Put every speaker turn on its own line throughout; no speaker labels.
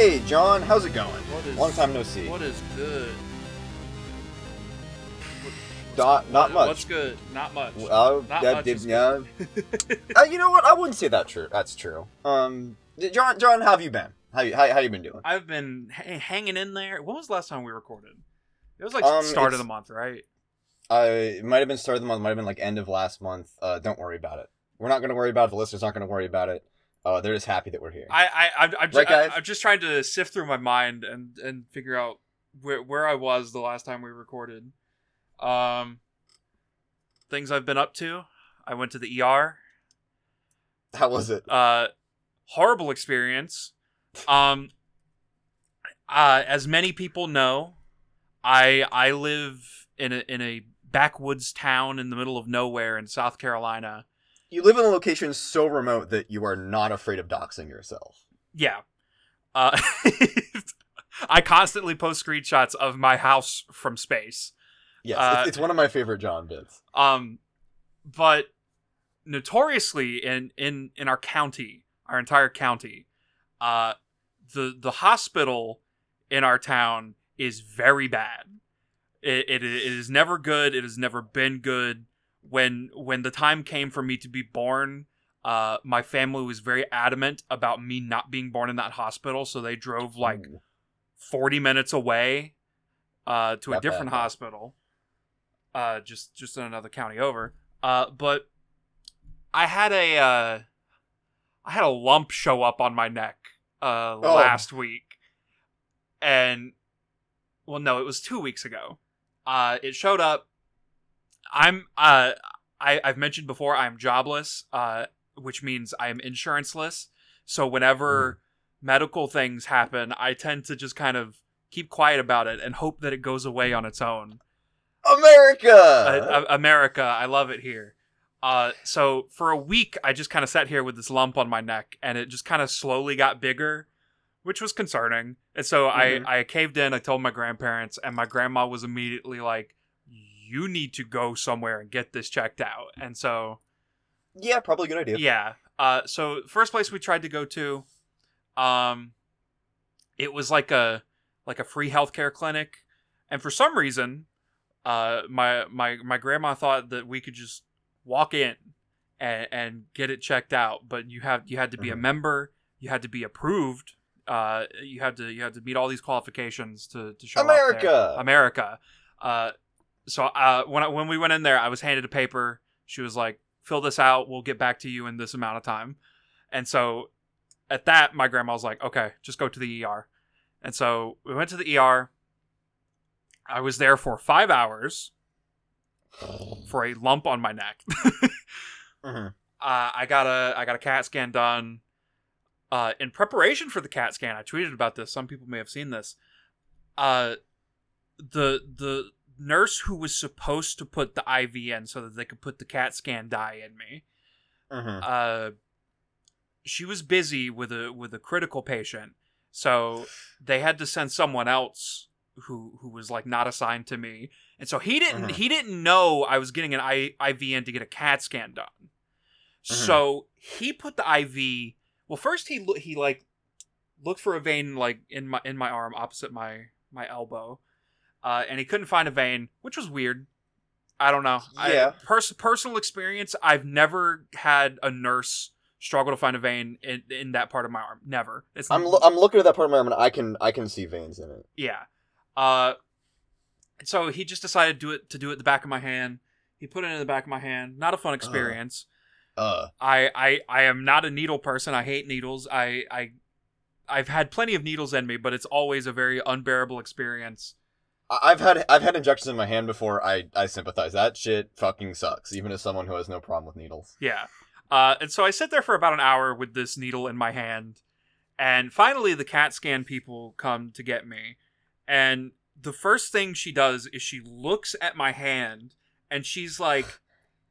Hey, John, how's it going?
What is
Long time no see.
What is good?
Not, not much.
What's good? Not much. Not
that
much
did
is
yeah. uh, you know what? I wouldn't say that true. That's true. Um, John, John, how have you been? How you how, how you been doing?
I've been ha- hanging in there. When was the last time we recorded? It was like
Um,
start of the month, right?
Uh, it might have been start of the month, might have been like end of last month. Uh, don't worry about it. We're not gonna worry about it. The listeners aren't gonna worry about it. Uh, they're just happy that we're here.
I I I'm, I'm, ju-
Right, guys?
I, am just trying to sift through my mind and and figure out where where I was the last time we recorded. Um, things I've been up to. I went to the ER.
How was it?
uh horrible experience um uh as many people know i i live in a in a backwoods town in the middle of nowhere in south carolina
You live in a location so remote that you are not afraid of doxing yourself.
yeah uh i constantly post screenshots of my house from space
Yes,
Uh,
it's, it's one of my favorite John bits.
Um, but notoriously in in in our county, our entire county, uh, the the hospital in our town is very bad. It, it it is never good. It has never been good. When when the time came for me to be born, uh, my family was very adamant about me not being born in that hospital, so they drove like
Ooh.
40 minutes away uh, to a
Not bad,
different
no.
hospital uh, just just in another county over uh, but i had a uh, i had a lump show up on my neck uh,
Oh.
last week and well no it was two weeks ago uh, it showed up i'm uh, I, i've mentioned before i'm jobless uh, which means i'm insuranceless so whenever medical things happen, I tend to just kind of keep quiet about it and hope that it goes away on its own.
America.
Uh, uh, America, I love it here. Uh, so for a week, I just kind of sat here with this lump on my neck, and it just kind of slowly got bigger, which was concerning. And so
Mhm.
I, I caved in. I told my grandparents, and my grandma was immediately like, "You need to go somewhere and get this checked out." And so
yeah, probably a good idea.
yeah. Uh, so first place we tried to go to, um, it was like a like a free healthcare clinic, and for some reason, uh, my my my grandma thought that we could just walk in and and get it checked out, but you have you had to be a
Mhm.
member, you had to be approved, uh, you had to you had to meet all these qualifications to to show up
America.
America. Uh, so uh, when I, when we went in there, I was handed a paper. She was like, "Fill this out. We'll get back to you in this amount of time." And so at that, my grandma was like, "Okay, just go to the ER." And so we went to the ER. I was there for five hours for a lump on my neck.
Mhm.
uh, I got a I got a CAT scan done. Uh, in preparation for the CAT scan, I tweeted about this. Some people may have seen this. Uh, the the nurse who was supposed to put the IV in so that they could put the CAT scan dye in me.
Mhm.
Uh, she was busy with a with a critical patient, so they had to send someone else who who was like not assigned to me, and so he didn't
Mhm.
he didn't know I was getting an I, IV in to get a CAT scan done.
Mhm.
So he put the IV. Well, first he he like looked for a vein like in my in my arm opposite my my elbow, uh, and he couldn't find a vein, which was weird. I don't know.
Yeah.
I, pers- personal experience. I've never had a nurse struggle to find a vein in, in that part of my arm. Never. It's
I'm lo- I'm looking at that part of my arm and I can I can see veins in it.
yeah. Uh, so he just decided to do it to do it the back of my hand. He put it in the back of my hand. Not a fun experience.
Uh.
I, I I am not a needle person. I hate needles. I I I've had plenty of needles in me, but it's always a very unbearable experience.
I've had I've had injections in my hand before. I I sympathize. That shit fucking sucks. Even as someone who has no problem with needles.
Yeah. Uh, and so I sit there for about an hour with this needle in my hand, and finally the CAT scan people come to get me, and the first thing she does is she looks at my hand and she's like,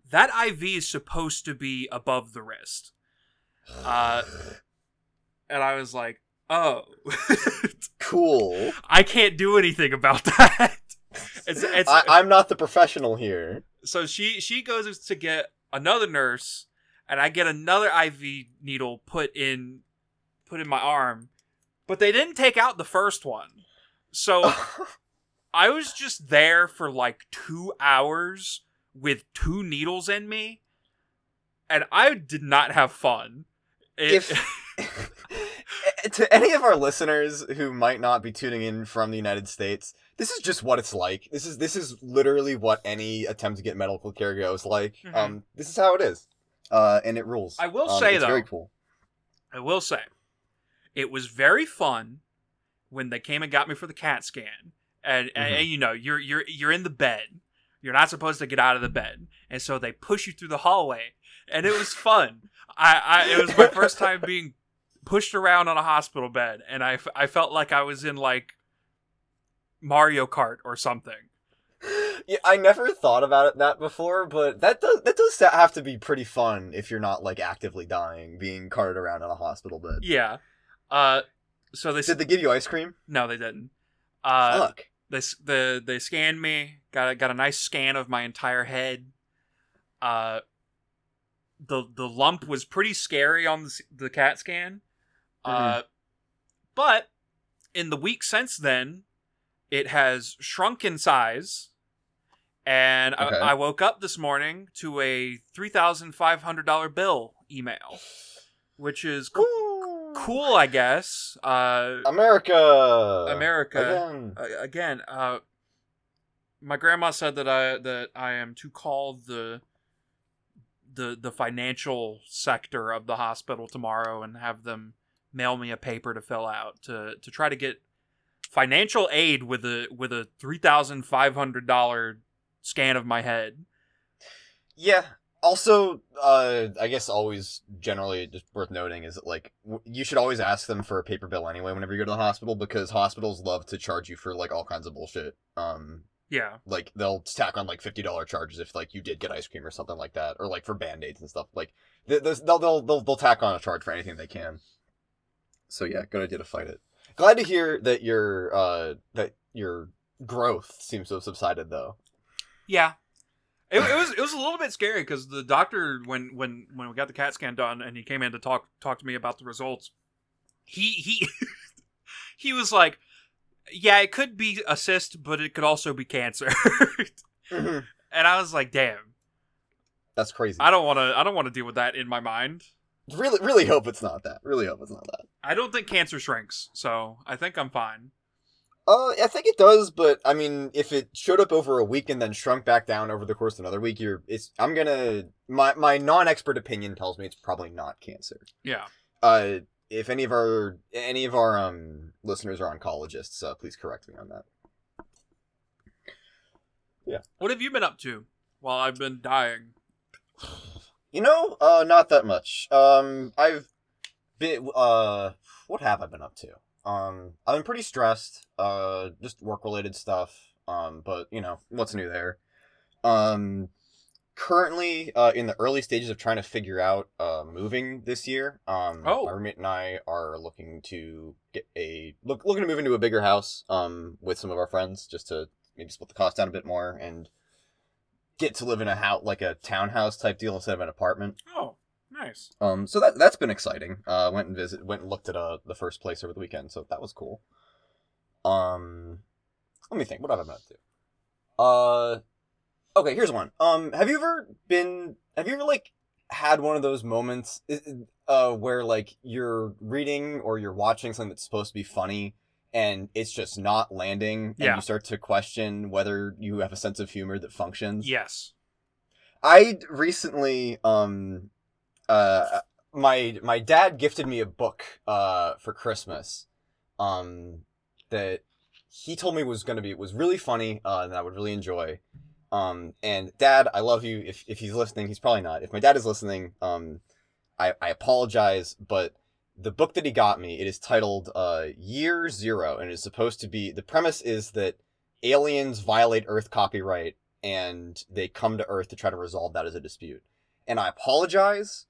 "That IV is supposed to be above the wrist," Uh, and I was like, "Oh."
cool.
I can't do anything about that. It's, it's,
I, I'm not the professional here.
so she she goes to get another nurse, and I get another IV needle put in put in my arm, but they didn't take out the first one. So I was just there for like two hours with two needles in me, and I did not have fun. It-
if to any of our listeners who might not be tuning in from the United States, this is just what it's like. This is this is literally what any attempt to get medical care goes like.
Mhm.
Um, this is how it is, uh, and it rules.
I will
Um,
say,
it's very
though-
cool.
I will say, it was very fun when they came and got me for the CAT scan, and, and,
Mhm.
and, you know you're you're you're in the bed, you're not supposed to get out of the bed, and so they push you through the hallway, and it was fun. I, I it was my first time being pushed around on a hospital bed, and I, f- I felt like I was in like Mario Kart or something.
Yeah, I never thought about it that before, but that does that does have to be pretty fun if you're not like actively dying, being carted around on a hospital bed.
Yeah. Uh, so they
Did they give you ice cream?
no, they didn't. Uh,
Fuck.
they the they scanned me got a, got a nice scan of my entire head uh the the lump was pretty scary on the, the cat scan uh but in the week since then it has shrunk in size and
Okay.
I, I woke up this morning to a $3500 bill email which is co- cool i guess uh
America.
america
Again.
uh, again, uh, my grandma said that I that I am to call the the the financial sector of the hospital tomorrow and have them mail me a paper to fill out to to try to get financial aid with a with a three thousand five hundred dollar scan of my head.
Yeah. Also, uh, I guess always generally just worth noting is that like w- you should always ask them for a paper bill anyway whenever you go to the hospital because hospitals love to charge you for like all kinds of bullshit. Um,
Yeah,
like they'll tack on like fifty dollar charges if like you did get ice cream or something like that, or like for band aids and stuff. Like th- th- they'll, they'll they'll they'll tack on a charge for anything they can. So yeah, good idea to fight it. Glad to hear that your uh that your growth seems to have subsided though.
yeah. It, it was it was a little bit scary because the doctor when when when we got the CAT scan done and he came in to talk talk to me about the results, he he he was like, "Yeah, it could be a cyst, but it could also be cancer." and I was like, "Damn,
That's crazy.
I don't want to I don't want to deal with that in my mind."
really really hope it's not that. Really hope it's not that.
I don't think cancer shrinks, so I think I'm fine.
Uh, I think it does, but I mean, if it showed up over a week and then shrunk back down over the course of another week, you're it's. I'm gonna my my non-expert opinion tells me it's probably not cancer.
Yeah.
Uh, if any of our any of our um listeners are oncologists, uh, please correct me on that. Yeah.
What have you been up to while I've been dying?
You know, uh, not that much. Um, I've been uh, what have I been up to? Um, I've been pretty stressed. Uh, just work related stuff. Um, but you know, what's new there? Um, currently, uh, in the early stages of trying to figure out uh moving this year. Um,
Oh.
my roommate and I are looking to get a look looking to move into a bigger house. Um, with some of our friends, just to maybe split the cost down a bit more and get to live in a house like a townhouse type deal instead of an apartment.
Oh, nice.
Um, so that that's been exciting. Uh, went and visit, went and looked at uh the first place over the weekend, so that was cool. Um, let me think. What have I been up to? Do? Uh, okay, here's one. Um, have you ever been? Have you ever like had one of those moments, uh, where like you're reading or you're watching something that's supposed to be funny, and it's just not landing, and
Yeah.
you start to question whether you have a sense of humor that functions.
Yes.
I recently um uh my my dad gifted me a book uh for Christmas um that he told me was going to be was really funny uh and I would really enjoy. Um and dad, I love you if if he's listening, he's probably not. If my dad is listening, um I I apologize, but the book that he got me, it is titled uh Year 0 and it's supposed to be the premise is that aliens violate earth copyright and they come to Earth to try to resolve that as a dispute. And I apologize,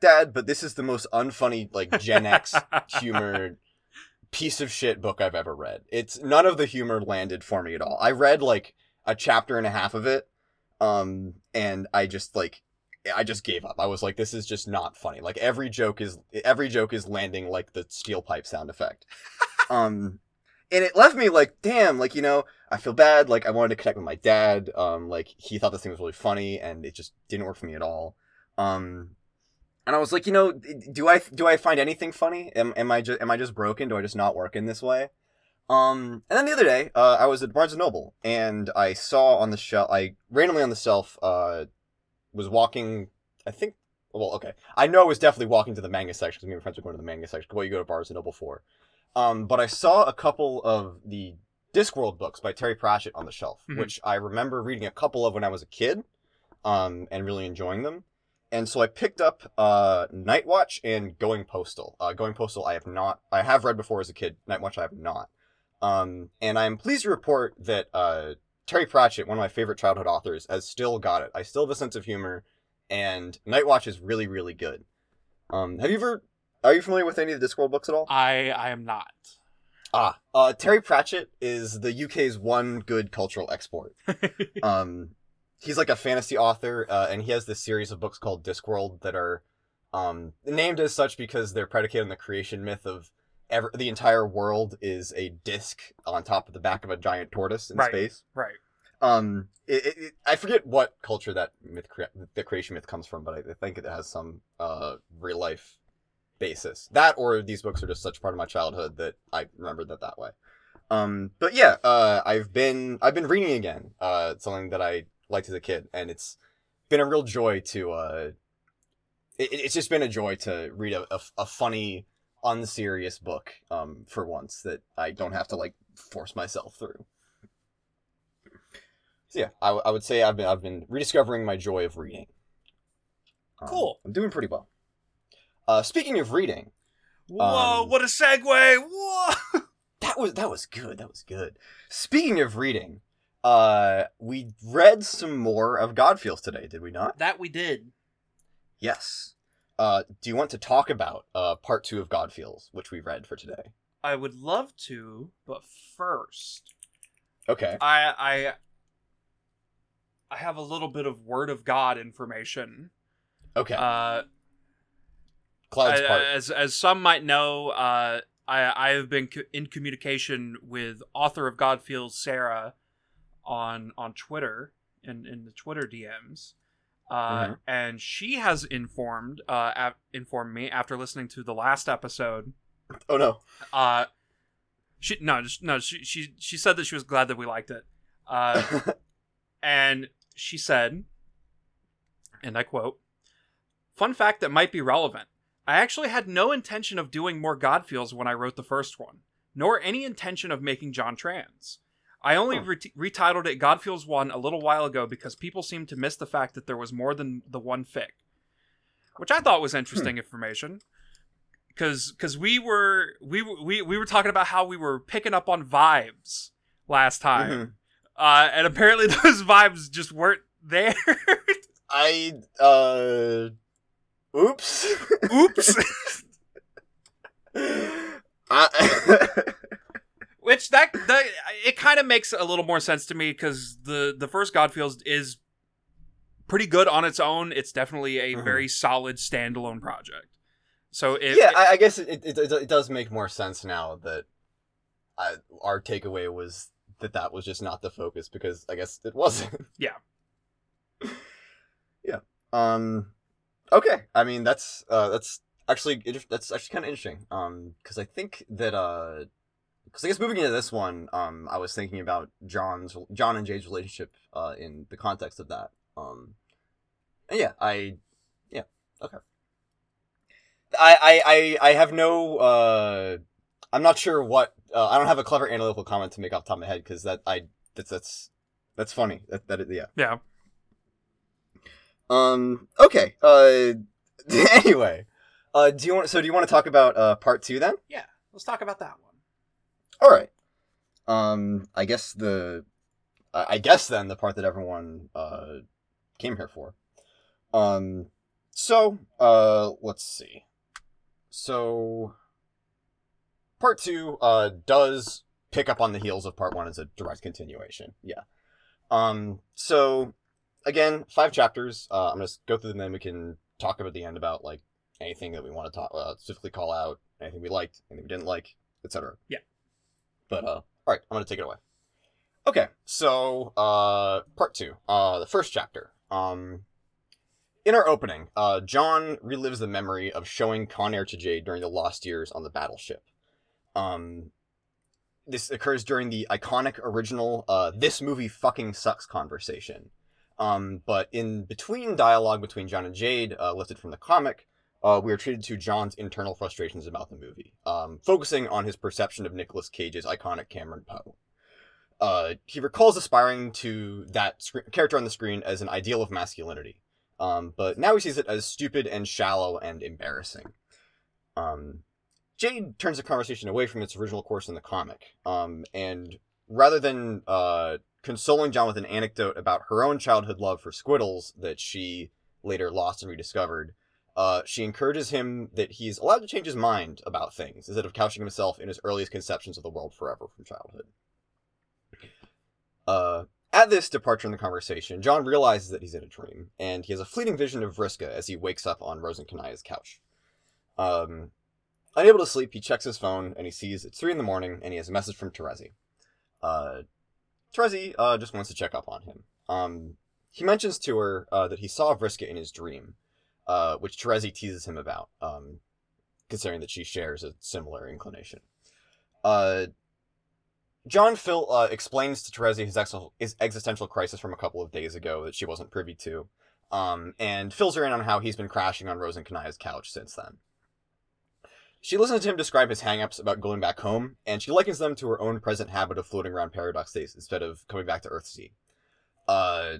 Dad, but this is the most unfunny, like Gen X humor piece of shit book I've ever read. It's none of the humor landed for me at all. I read like a chapter and a half of it, um, and I just like I just gave up. I was like, this is just not funny. Like every joke is every joke is landing like the steel pipe sound effect. um, and it left me like, damn, like you know, I feel bad. Like I wanted to connect with my dad. Um, like he thought this thing was really funny, and it just didn't work for me at all. Um, and I was like, you know, do I do I find anything funny? Am am I just am I just broken? Do I just not work in this way? Um, and then the other day, uh, I was at Barnes and Noble, and I saw on the shelf, I randomly on the shelf, uh, was walking. I think. Well, okay. I know I was definitely walking to the manga section because me and my friends were going to the manga section. What you go to Barnes and Noble for? Um, but I saw a couple of the Discworld books by Terry Pratchett on the shelf,
Mhm.
which I remember reading a couple of when I was a kid, um, and really enjoying them. And so I picked up uh, Night Watch and Going Postal. Uh, Going Postal, I have not. I have read before as a kid. Night Watch, I have not. Um, and I am pleased to report that uh, Terry Pratchett, one of my favorite childhood authors, has still got it. I still have a sense of humor, and Night Watch is really, really good. Um, have you ever? Are you familiar with any of the Discworld books at all?
I I am not.
Ah, uh, Terry Pratchett is the UK's one good cultural export. um, he's like a fantasy author, uh, and he has this series of books called Discworld that are um, named as such because they're predicated on the creation myth of ever the entire world is a disc on top of the back of a giant tortoise in
Right.
space.
right.
Um, it, it, it- I forget what culture that myth, crea- the creation myth comes from, but I, I think it has some uh real life basis. That or these books are just such part of my childhood that I remembered that that way. Um, but yeah, uh, I've been I've been reading again. Uh, something that I liked as a kid, and it's been a real joy to. Uh, it, it's just been a joy to read a, a, a funny, unserious book. Um, for once that I don't have to like force myself through. So yeah, I would say I've been I've been rediscovering my joy of reading. Um,
Cool.
I'm doing pretty well. Uh, speaking of reading,
Whoa!
Um,
what a segue! Whoa!
that was that was good. That was good. Speaking of reading, uh, we read some more of Godfeels today, did we not?
that we did.
Yes. Uh, do you want to talk about uh part two of Godfeels, which we read for today?
I would love to, but first,
Okay.
I I I have a little bit of word of God information.
Okay.
Uh,
Cloud's
I-
part.
as as some might know, uh, I I have been co- in communication with author of Godfields, Sarah, on on Twitter in in the Twitter DMs. Uh,
Mhm.
and she has informed uh ap- informed me after listening to the last episode
oh no.
uh she no just- no she she she said that she was glad that we liked it uh and she said and i quote fun fact that might be relevant i actually had no intention of doing more godfeels when i wrote the first one nor any intention of making john trans i only
Huh.
ret- retitled it God Feels 1 a little while ago because people seemed to miss the fact that there was more than the one fic which i thought was interesting information because because we were we, we we were talking about how we were picking up on vibes last time
Mhm.
uh, and apparently those vibes just weren't there.
I uh oops.
Oops.
I
Which that that it kind of makes a little more sense to me because the the first Godfeels is pretty good on its own. It's definitely a
Mhm.
very solid standalone project. So it,
yeah,
it-
I, I guess it, it, it, it does make more sense now that I, our takeaway was that that was just not the focus because I guess it wasn't.
Yeah.
yeah. Um. Okay. I mean, that's uh, that's actually that's actually kind of interesting. Um, because I think that uh, because I guess moving into this one, um, I was thinking about John's John and Jade's relationship uh in the context of that. Um, and yeah, I yeah okay. I, I, I, I have no uh I'm not sure what uh, I don't have a clever analytical comment to make off the top of my head because that I that's that's that's funny that that yeah
yeah.
um okay uh anyway uh do you want so do you want to talk about uh part two then Yeah.
Let's talk about that one.
All right um I guess the I guess then the part that everyone uh came here for um so uh let's see so part two uh does pick up on the heels of part one as a direct continuation yeah um so again, five chapters. Uh, I'm gonna go through them, and we can talk about the end about like anything that we want to talk uh, specifically call out, anything we liked, anything we didn't like, etc.
Yeah.
But uh, all right, I'm gonna take it away. Okay, so uh, part two, uh, the first chapter. Um, in our opening, uh, John relives the memory of showing Con Air to Jade during the lost years on the battleship. Um, this occurs during the iconic original uh, "This movie fucking sucks" conversation. Um, but in between dialogue between John and Jade, uh, lifted from the comic, uh, we are treated to John's internal frustrations about the movie, um, focusing on his perception of Nicolas Cage's iconic Cameron Poe. Uh, he recalls aspiring to that sc- character on the screen as an ideal of masculinity, um, but now he sees it as stupid and shallow and embarrassing. Um, Jade turns the conversation away from its original course in the comic, um, and rather than uh, consoling John with an anecdote about her own childhood love for Squiddles that she later lost and rediscovered, uh, she encourages him that he's allowed to change his mind about things instead of couching himself in his earliest conceptions of the world forever from childhood. Uh, at this departure in the conversation, John realizes that he's in a dream, and he has a fleeting vision of Vriska as he wakes up on Rose and Kanaya's couch. Um, unable to sleep, he checks his phone, and he sees it's 3 in the morning, and he has a message from Terezi. Uh, Terezi uh, just wants to check up on him. Um, he mentions to her uh, that he saw Vriska in his dream, uh, which Terezi teases him about, um, considering that she shares a similar inclination. Uh, John Phil uh, explains to Terezi his, ex- his existential crisis from a couple of days ago that she wasn't privy to, um, and fills her in on how he's been crashing on Rose and Kanaya's couch since then. She listens to him describe his hangups about going back home, and she likens them to her own present habit of floating around Paradox Space instead of coming back to Earth C. Uh,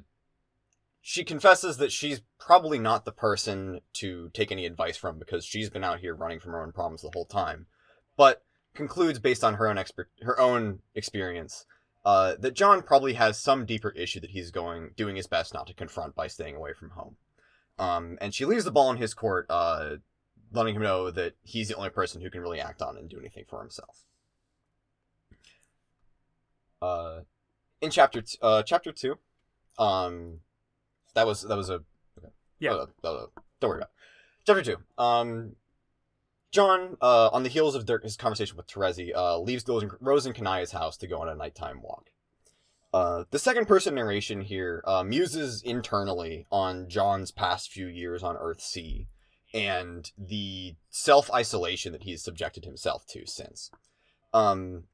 she confesses that she's probably not the person to take any advice from because she's been out here running from her own problems the whole time, but concludes based on her own expert, her own experience, uh, that John probably has some deeper issue that he's going doing his best not to confront by staying away from home. Um, and she leaves the ball in his court, uh, letting him know that he's the only person who can really act on and do anything for himself. Uh, in chapter t- uh, chapter two, um, that was that was a okay.
Yeah.
Uh, uh, don't worry about. It. Chapter two. Um, John, uh, on the heels of their, his conversation with Terezi, uh, leaves Rose and, Rose and Kanaya's house to go on a nighttime walk. Uh, the second person narration here uh, muses internally on John's past few years on Earth C and the self isolation that he's subjected himself to since. Um,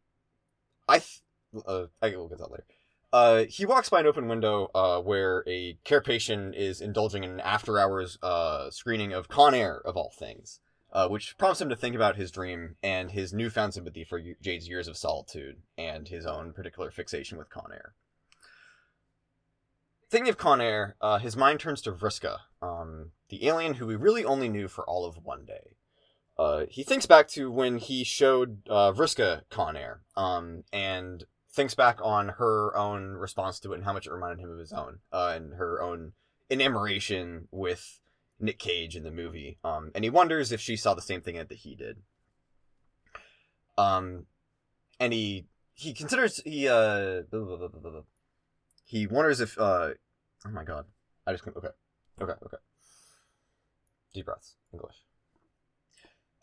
I, th- uh, I will get that later. Uh, he walks by an open window uh, where a care patient is indulging in an after hours uh, screening of Con Air, of all things, uh, which prompts him to think about his dream and his newfound sympathy for Jade's years of solitude and his own particular fixation with Con Air. Thinking of Con Air, uh, his mind turns to Vriska, um, the alien who we really only knew for all of one day. Uh, he thinks back to when he showed uh, Vriska Con Air, um, and thinks back on her own response to it and how much it reminded him of his own, uh, and her own enamoration with Nick Cage in the movie. Um, and he wonders if she saw the same thing that he did. Um, and he he considers he uh blah, blah, blah, he wonders if uh oh my god I just okay okay okay deep breaths English.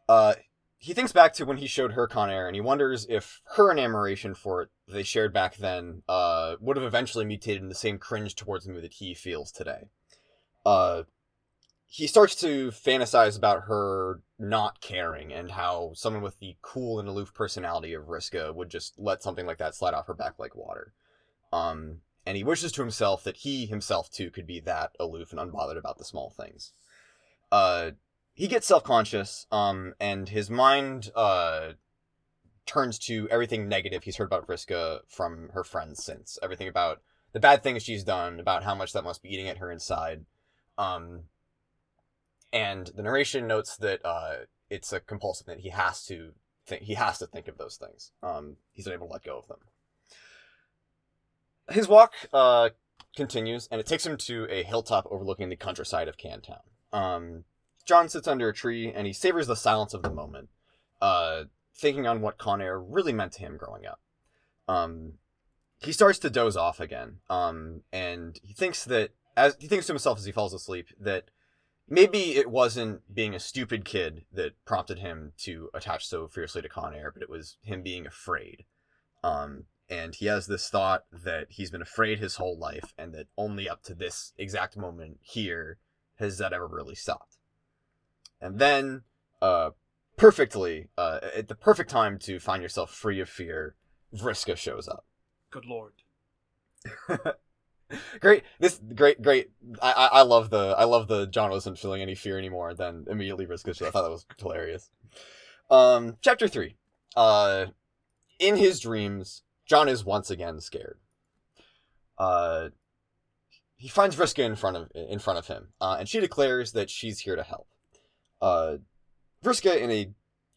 Uh, he thinks back to when he showed her Con Air, and he wonders if her enamoration for it they shared back then uh, would have eventually mutated in the same cringe towards movie that he feels today. Uh, he starts to fantasize about her not caring and how someone with the cool and aloof personality of Vriska would just let something like that slide off her back like water. Um, and he wishes to himself that he himself too could be that aloof and unbothered about the small things. Uh, he gets self-conscious um and his mind uh turns to everything negative he's heard about Vriska from her friends since. Everything about the bad things she's done about how much that must be eating at her inside. Um and the narration notes that uh it's a compulsive that he has to think he has to think of those things. Um he's unable to let go of them. His walk uh continues and it takes him to a hilltop overlooking the countryside of Cantown. Um John sits under a tree and he savors the silence of the moment, uh, thinking on what Con Air really meant to him growing up. Um, he starts to doze off again, um, and he thinks that as he thinks to himself as he falls asleep that maybe it wasn't being a stupid kid that prompted him to attach so fiercely to Con Air, but it was him being afraid. Um, and he has this thought that he's been afraid his whole life, and that only up to this exact moment here has that ever really stopped. And then, uh, perfectly, uh, at the perfect time to find yourself free of fear, Vriska shows up.
Good lord.
great this great great I, I i love the i love the john wasn't feeling any fear anymore then immediately risk i thought that was hilarious um chapter three uh in his dreams john is once again scared uh he finds Vriska in front of in front of him, uh, and she declares that she's here to help. Uh, Vriska, in a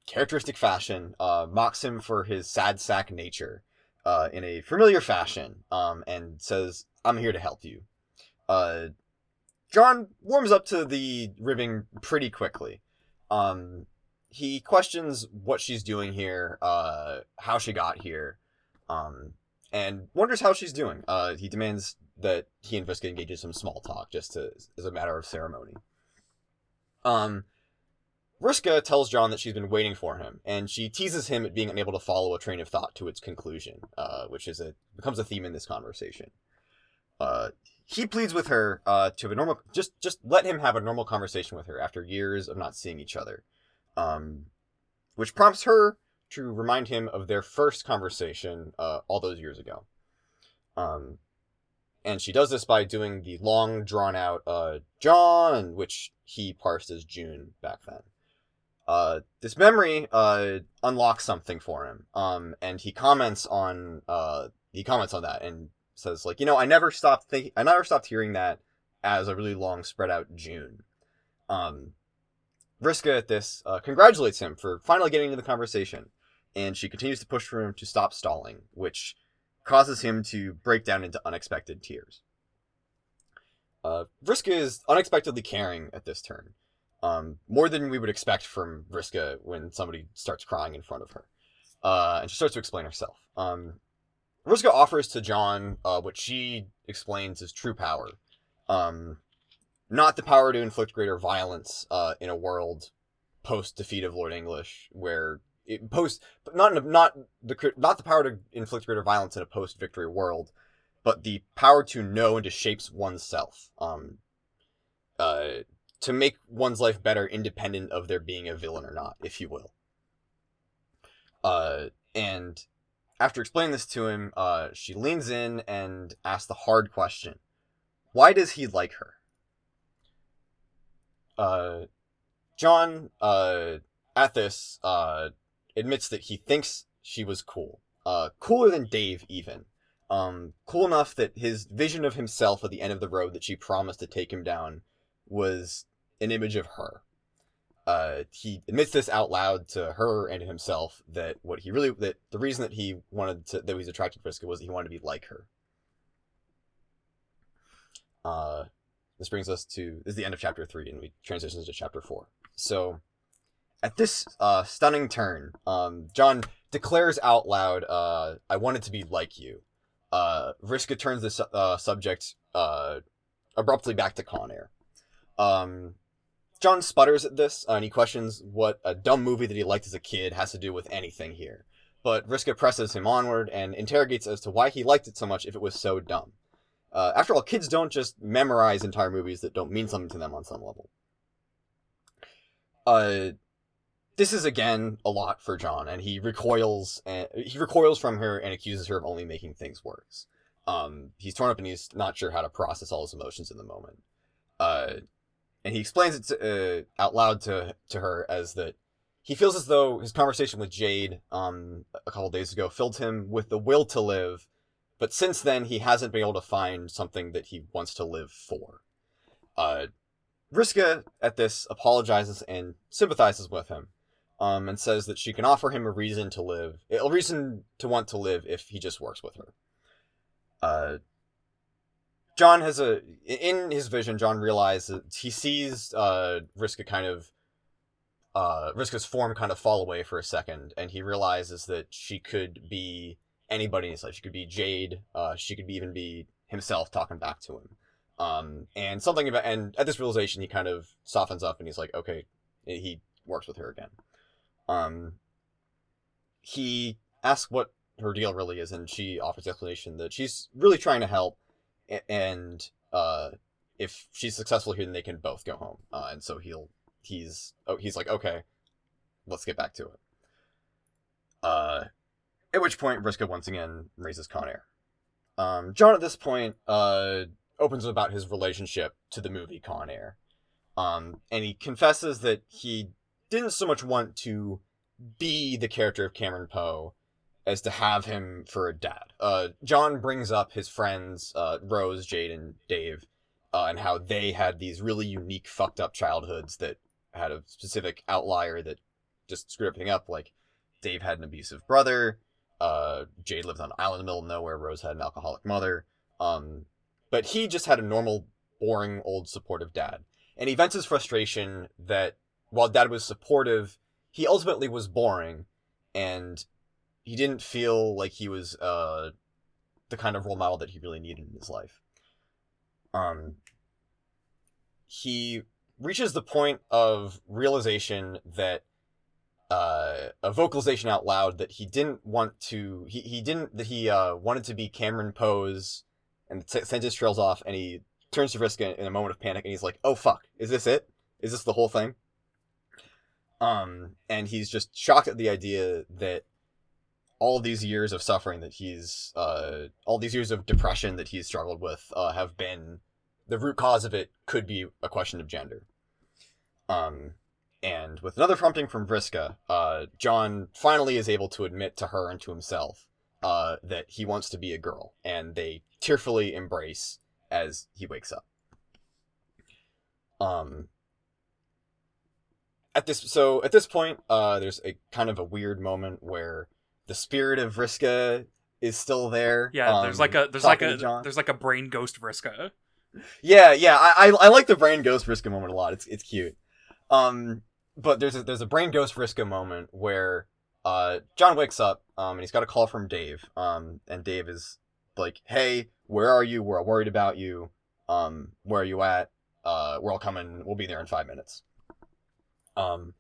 characteristic fashion, uh, mocks him for his sad sack nature, uh, in a familiar fashion, um, and says, "I'm here to help you." Uh, John warms up to the ribbing pretty quickly. Um, he questions what she's doing here, uh, how she got here, um, and wonders how she's doing. Uh, he demands that he and Vriska engage in some small talk, just to, as a matter of ceremony. Um, Vriska tells John that she's been waiting for him, and she teases him at being unable to follow a train of thought to its conclusion, uh, which is a becomes a theme in this conversation. Uh, he pleads with her uh, to have a normal, just just let him have a normal conversation with her after years of not seeing each other, um, which prompts her to remind him of their first conversation uh, all those years ago. Um, and she does this by doing the long drawn out uh, John, which he parsed as June back then. Uh, this memory uh, unlocks something for him, um, and he comments on uh, he comments on that and says like, you know, I never stopped thinking, I never stopped hearing that as a really long spread out June. Um, Vriska at this uh, congratulates him for finally getting into the conversation, and she continues to push for him to stop stalling, which causes him to break down into unexpected tears. Uh, Vriska is unexpectedly caring at this turn, um, more than we would expect from Vriska when somebody starts crying in front of her. Uh, and she starts to explain herself. Um, offers to John uh, what she explains is true power. Um, not the power to inflict greater violence uh, in a world post defeat of Lord English, where it post, but not not the not the power to inflict greater violence in a post victory world, but the power to know and to shape oneself. Um, uh, to make one's life better, independent of there being a villain or not, if you will. Uh, and after explaining this to him, uh, she leans in and asks the hard question: Why does he like her? Uh, John, uh, this, uh, admits that he thinks she was cool. Uh, cooler than Dave, even. Um, cool enough that his vision of himself at the end of the road that she promised to take him down was an image of her. Uh, he admits this out loud to her and himself that what he really that the reason that he wanted to that he was attracted to Vriska was that he wanted to be like her. Uh, this brings us to this is the end of chapter three, and we transition to chapter four. So, at this uh, stunning turn, um, John declares out loud, uh, "I wanted to be like you." Uh, turns this uh, subject uh, abruptly back to Con Air. Um, John sputters at this, uh, and he questions what a dumb movie that he liked as a kid has to do with anything here. But Vriska presses him onward and interrogates as to why he liked it so much if it was so dumb. Uh, after all, kids don't just memorize entire movies that don't mean something to them on some level. Uh, this is again a lot for John, and he recoils and he recoils from her and accuses her of only making things worse. Um, he's torn up and he's not sure how to process all his emotions in the moment. Uh, and he explains it to, uh, out loud to to her as that he feels as though his conversation with Jade um, a couple days ago filled him with the will to live, but since then he hasn't been able to find something that he wants to live for. Uh, Vriska at this apologizes and sympathizes with him, um, and says that she can offer him a reason to live, a reason to want to live if he just works with her. Uh, John has a in his vision. John realizes he sees uh, Vriska kind of uh, Vriska's form kind of fall away for a second, and he realizes that she could be anybody in his life. She could be Jade. Uh, she could be, even be himself talking back to him. Um, and something about and at this realization, he kind of softens up and he's like, okay, he works with her again. Um, he asks what her deal really is, and she offers the explanation that she's really trying to help, and uh, if she's successful here, then they can both go home. Uh, and so he'll he's oh he's like okay, let's get back to it. Uh, at which point Vriska once again raises Con Air. Um, John at this point uh opens about his relationship to the movie Con Air. Um, and he confesses that he didn't so much want to be the character of Cameron Poe as to have him for a dad. Uh, John brings up his friends, uh, Rose, Jade, and Dave, uh, and how they had these really unique, fucked up childhoods that had a specific outlier that just screwed everything up. Like, Dave had an abusive brother, uh, Jade lived on an island in the middle of nowhere, Rose had an alcoholic mother. Um, but he just had a normal, boring, old, supportive dad. And he vents his frustration that while dad was supportive, he ultimately was boring, and he didn't feel like he was uh, the kind of role model that he really needed in his life. Um, he reaches the point of realization that uh, a vocalization out loud that he didn't want to he, he didn't that he uh, wanted to be Cameron Poe's and the sentence trails off and he turns to Vriska in a moment of panic and he's like, "Oh fuck, is this it? Is this the whole thing?" Um, and he's just shocked at the idea that all these years of suffering that he's, uh, all these years of depression that he's struggled with, uh, have been the root cause of it could be a question of gender. Um, and with another prompting from Vriska, uh, John finally is able to admit to her and to himself uh, that he wants to be a girl, and they tearfully embrace as he wakes up. Um, at this so at this point uh there's a kind of a weird moment where the spirit of Vriska is still there.
Yeah,
um,
there's like a there's like a
John.
there's like a brain ghost Vriska.
Yeah, yeah, I, I I like the brain ghost Vriska moment a lot. It's it's cute. Um, but there's a there's a brain ghost Vriska moment where uh John wakes up um and he's got a call from Dave um and Dave is like, hey, where are you? We're all worried about you. Um, where are you at? Uh, we're all coming. We'll be there in five minutes. Um,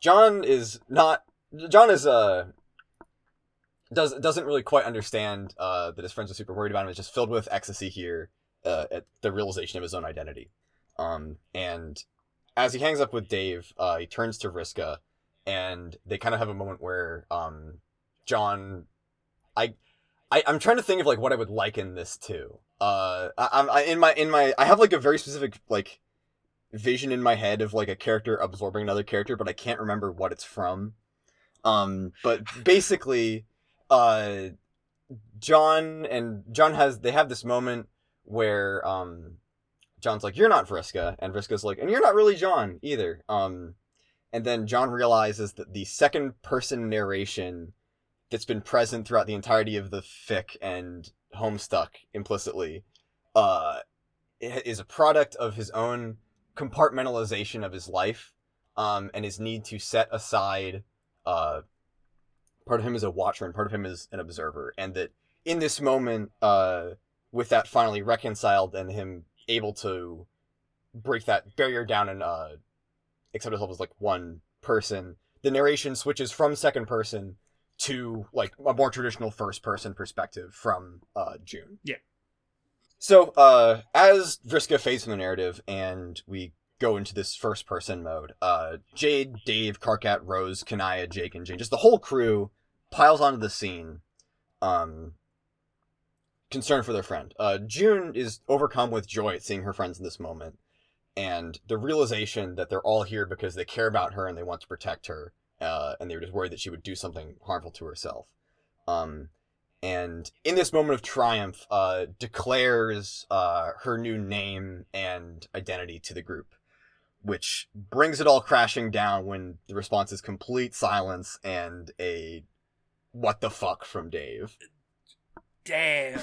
John is not. John is uh does doesn't really quite understand uh that his friends are super worried about him. Is just filled with ecstasy here uh, at the realization of his own identity. Um, and as he hangs up with Dave, uh, he turns to Vriska, and they kind of have a moment where um, John, I, I, I'm trying to think of like what I would liken this to. Uh, I, I, in my in my I have like a very specific like vision in my head of like a character absorbing another character, but I can't remember what it's from. Um, but basically, uh, John and John has they have this moment where um John's like, You're not Vriska, and Vriska's like, and you're not really John either. Um and then John realizes that the second person narration that's been present throughout the entirety of the fic and Homestuck implicitly, uh is a product of his own compartmentalization of his life, um, and his need to set aside uh part of him is a watcher and part of him is an observer, and that in this moment, uh with that finally reconciled and him able to break that barrier down and uh accept himself as like one person the narration switches from second person to like a more traditional first person perspective from uh june
Yeah.
so uh as vriska fades from the narrative and we go into this first person mode uh jade dave karkat rose kanaya jake and jane just the whole crew piles onto the scene um concern for their friend. Uh, June is overcome with joy at seeing her friends in this moment, and the realization that they're all here because they care about her and they want to protect her, uh, and they were just worried that she would do something harmful to herself. Um, and in this moment of triumph, uh, declares uh, her new name and identity to the group, which brings it all crashing down when the response is complete silence and a "what the fuck" from Dave.
Damn.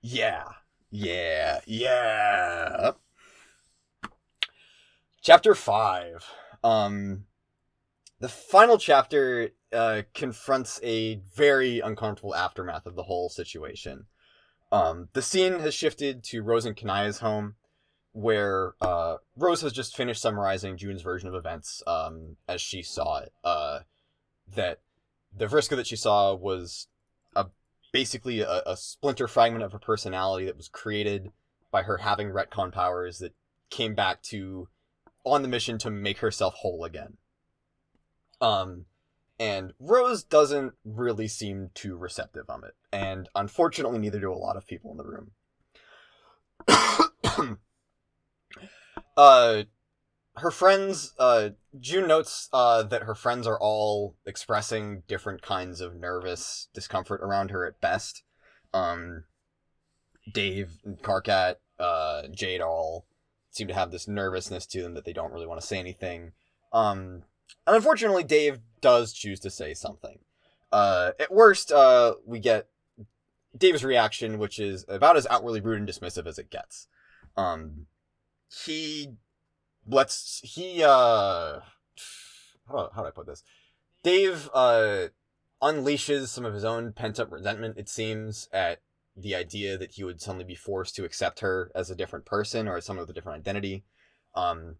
Yeah. Yeah. Yeah. Chapter 5. Um the final chapter uh confronts a very uncomfortable aftermath of the whole situation. Um, the scene has shifted to Rose and Kanaya's home, where uh, Rose has just finished summarizing June's version of events um, as she saw it. Uh, that the Vriska that she saw was a basically a, a splinter fragment of her personality that was created by her having retcon powers that came back to on the mission to make herself whole again. Um, and Rose doesn't really seem too receptive of it, and unfortunately, neither do a lot of people in the room. uh, her friends, uh, June notes uh, that her friends are all expressing different kinds of nervous discomfort around her at best. Um, Dave, Karkat, uh, Jade all seem to have this nervousness to them that they don't really want to say anything. Um, and unfortunately, Dave does choose to say something. Uh, at worst, uh, we get Dave's reaction, which is about as outwardly rude and dismissive as it gets. Um, he lets he uh, how how do I put this? Dave uh unleashes some of his own pent up resentment. It seems at the idea that he would suddenly be forced to accept her as a different person or as someone with a different identity. Um,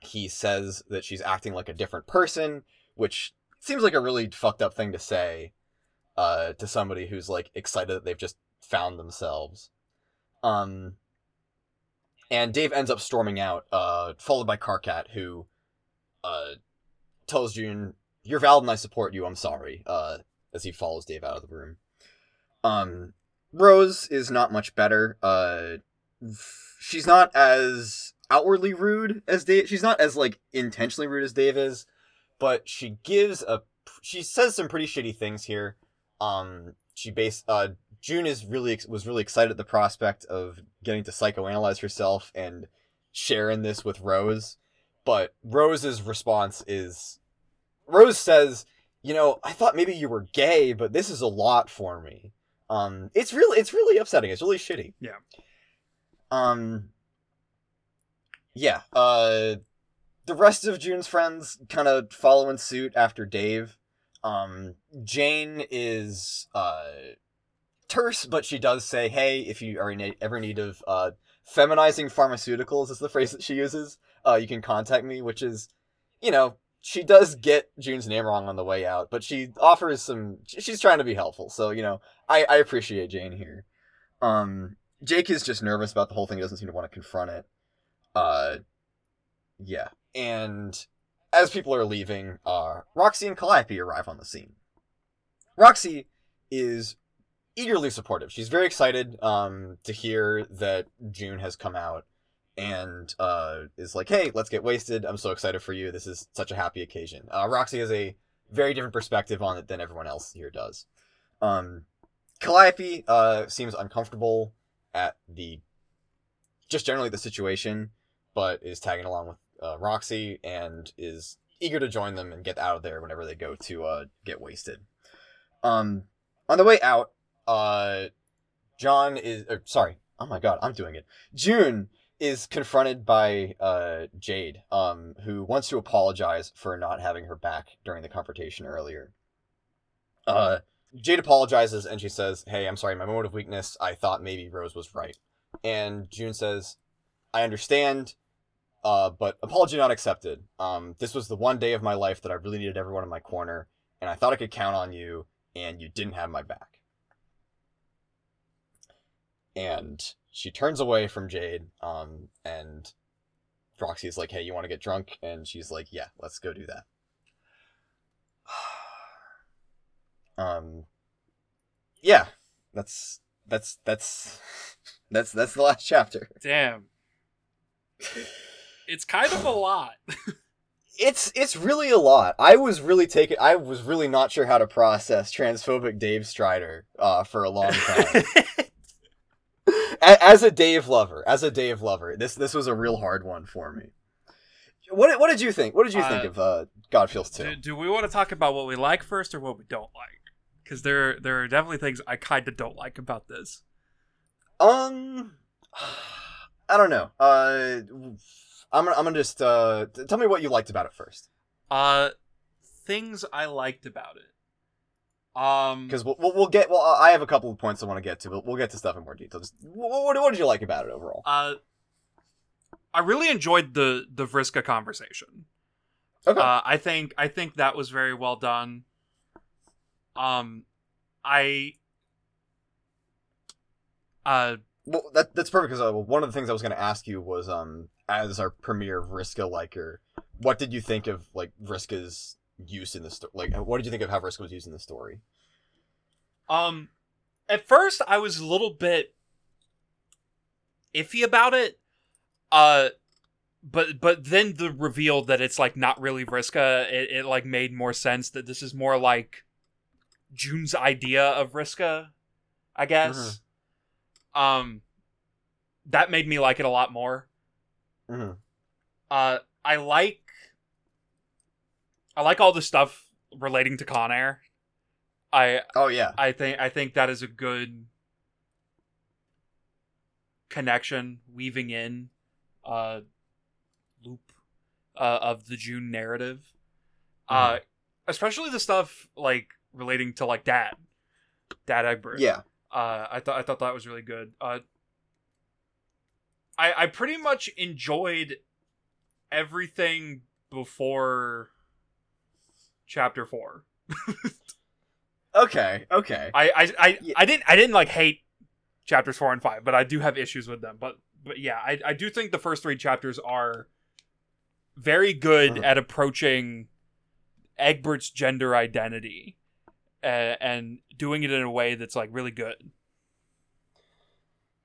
he says that she's acting like a different person, which seems like a really fucked up thing to say uh, to somebody who's like excited that they've just found themselves. Um, and Dave ends up storming out, uh, followed by Karkat, who uh, tells June, "You're valid and I support you. I'm sorry." Uh, as he follows Dave out of the room. Um, Rose is not much better. Uh, she's not as outwardly rude as Dave. She's not as like intentionally rude as Dave is, but she gives a. She says some pretty shitty things here. Um, she base uh June is really was really excited at the prospect of getting to psychoanalyze herself and sharing this with Rose, but Rose's response is, Rose says, "You know, I thought maybe you were gay, but this is a lot for me." Um, it's really it's really upsetting. It's really shitty.
Yeah.
Um. Yeah. Uh, the rest of June's friends kind of follow in suit after Dave. Um, Jane is uh terse, but she does say, "Hey, if you are in ever need of uh feminizing pharmaceuticals," is the phrase that she uses. Uh, you can contact me, which is, you know, she does get June's name wrong on the way out, but she offers some. She's trying to be helpful, so you know I I appreciate Jane here. Um, Jake is just nervous about the whole thing. He doesn't seem to want to confront it. Uh, yeah, and as people are leaving, uh, Roxy and Calliope arrive on the scene. Roxy is eagerly supportive. She's very excited um to hear that June has come out and uh, is like, "Hey, let's get wasted. I'm so excited for you. This is such a happy occasion." Uh, Roxy has a very different perspective on it than everyone else here does. Um, Calliope uh, seems uncomfortable at the just generally the situation, but is tagging along with uh, Roxy and is eager to join them and get out of there whenever they go to uh, get wasted. Um, on the way out, uh, John is er, sorry. Oh my god, I'm doing it. June is confronted by uh, Jade, um, who wants to apologize for not having her back during the confrontation earlier. Uh, Jade apologizes and she says, "Hey, I'm sorry, my moment of weakness. I thought maybe Rose was right." And June says, "I understand, uh, but apology not accepted. Um, this was the one day of my life that I really needed everyone in my corner, and I thought I could count on you, and you didn't have my back." And she turns away from Jade, um, and Roxy is like, "Hey, you want to get drunk?" And she's like, "Yeah, let's go do that." um, yeah, that's that's that's that's that's the last chapter.
Damn. It's kind of a lot.
It's it's really a lot. I was really taken. I was really not sure how to process transphobic Dave Strider uh, for a long time. as a Dave lover, as a Dave lover, this this was a real hard one for me. What what did you think? What did you think
Uh,
of uh, Godfeels Two?
do, do we want to talk about what we like first or what we don't like? Because there there are definitely things I kind of don't like about this.
Um, I don't know. Uh, I'm gonna I'm gonna just uh tell me what you liked about it first.
Uh, things I liked about it. Um,
Because we'll, we'll we'll get well. I have a couple of points I want to get to, but we'll get to stuff in more detail. Just, what, what, did you like about it overall?
uh, I really enjoyed the the Vriska conversation.
Okay.
Uh, I think I think that was very well done. Um, I uh
Well, that that's perfect because uh, one of the things I was going to ask you was, um, as our premier Vriska liker, what did you think of like Vriska's use in the story? Like, what did you think of how was used in the story?
um at first I was a little bit iffy about it. Uh but but then the reveal that it's like not really Vriska, it, it like made more sense that this is more like June's idea of Vriska, I guess. Um that made me like it a lot more.
Mm-hmm.
Uh, I like, I like all the stuff relating to Con Air. I
Oh yeah.
I think I think that is a good connection weaving in uh loop uh, of the June narrative. Uh especially the stuff like relating to like dad. Dad Egbert.
Yeah.
Uh, I thought I thought that was really good. Uh, I I pretty much enjoyed everything before chapter four.
Okay. Okay.
I I I,
Yeah.
I didn't I didn't like hate chapters four and five, but I do have issues with them. But but yeah, I I do think the first three chapters are very good
Mhm.
at approaching Egbert's gender identity. Uh, and doing it in a way that's like really good.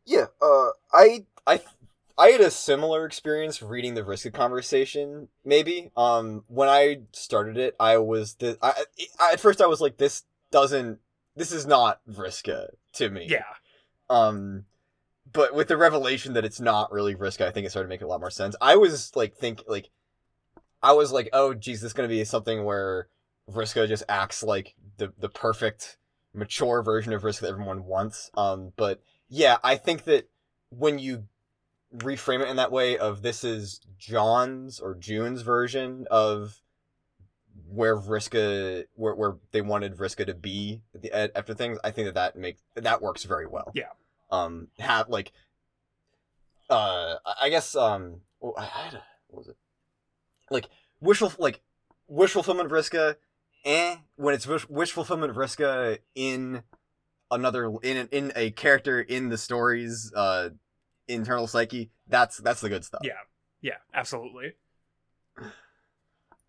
Yeah, uh, I, I, I had a similar experience reading the Vriska conversation. Maybe, um, when I started it, I was the, I, I, at first I was like, this doesn't, this is not Vriska to me.
Yeah.
Um, but with the revelation that it's not really Vriska, I think it started to make a lot more sense. I was like, think like, I was like, oh, geez, this is gonna be something where Vriska just acts like the the perfect mature version of Vriska that everyone wants. Um, but yeah, I think that when you reframe it in that way of this is John's or June's version of where Vriska where, where they wanted Vriska to be at the, at, after things, I think that that makes that works very well.
Yeah.
Um, have like, uh, I- guess um, well, I had a, what was it? Like wishful like wish fulfillment of Vriska, eh? When it's wish, wish fulfillment Vriska in another in in a character in the story's uh internal psyche, that's that's the good stuff.
Yeah. Yeah, absolutely.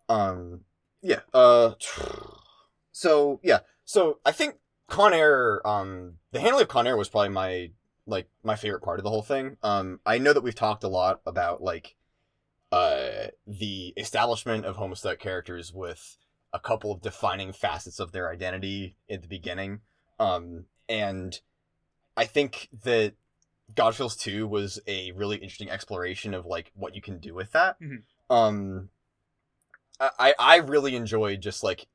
Um, yeah. Uh, so yeah. So I think Con Air, um, the handling of Con Air was probably my like my favorite part of the whole thing. Um, I know that we've talked a lot about like uh the establishment of Homestuck characters with a couple of defining facets of their identity at the beginning. Um, and I think that Godfeels 2 was a really interesting exploration of like what you can do with that.
Mhm.
Um, I I really enjoyed just like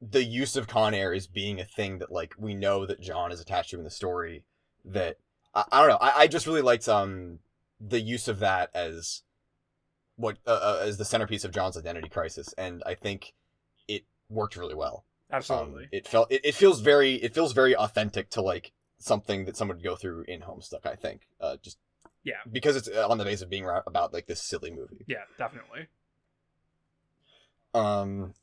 the use of Con Air as being a thing that like we know that John is attached to in the story. That I, I don't know. I, I just really liked um the use of that as what uh, uh, as the centerpiece of John's identity crisis, and I think it worked really well. Um,
Absolutely.
it felt it, it feels very it feels very authentic to like something that someone would go through in Homestuck. I think uh, just
Yeah.
because it's uh, on the base of being about like this silly movie.
yeah, definitely.
Um.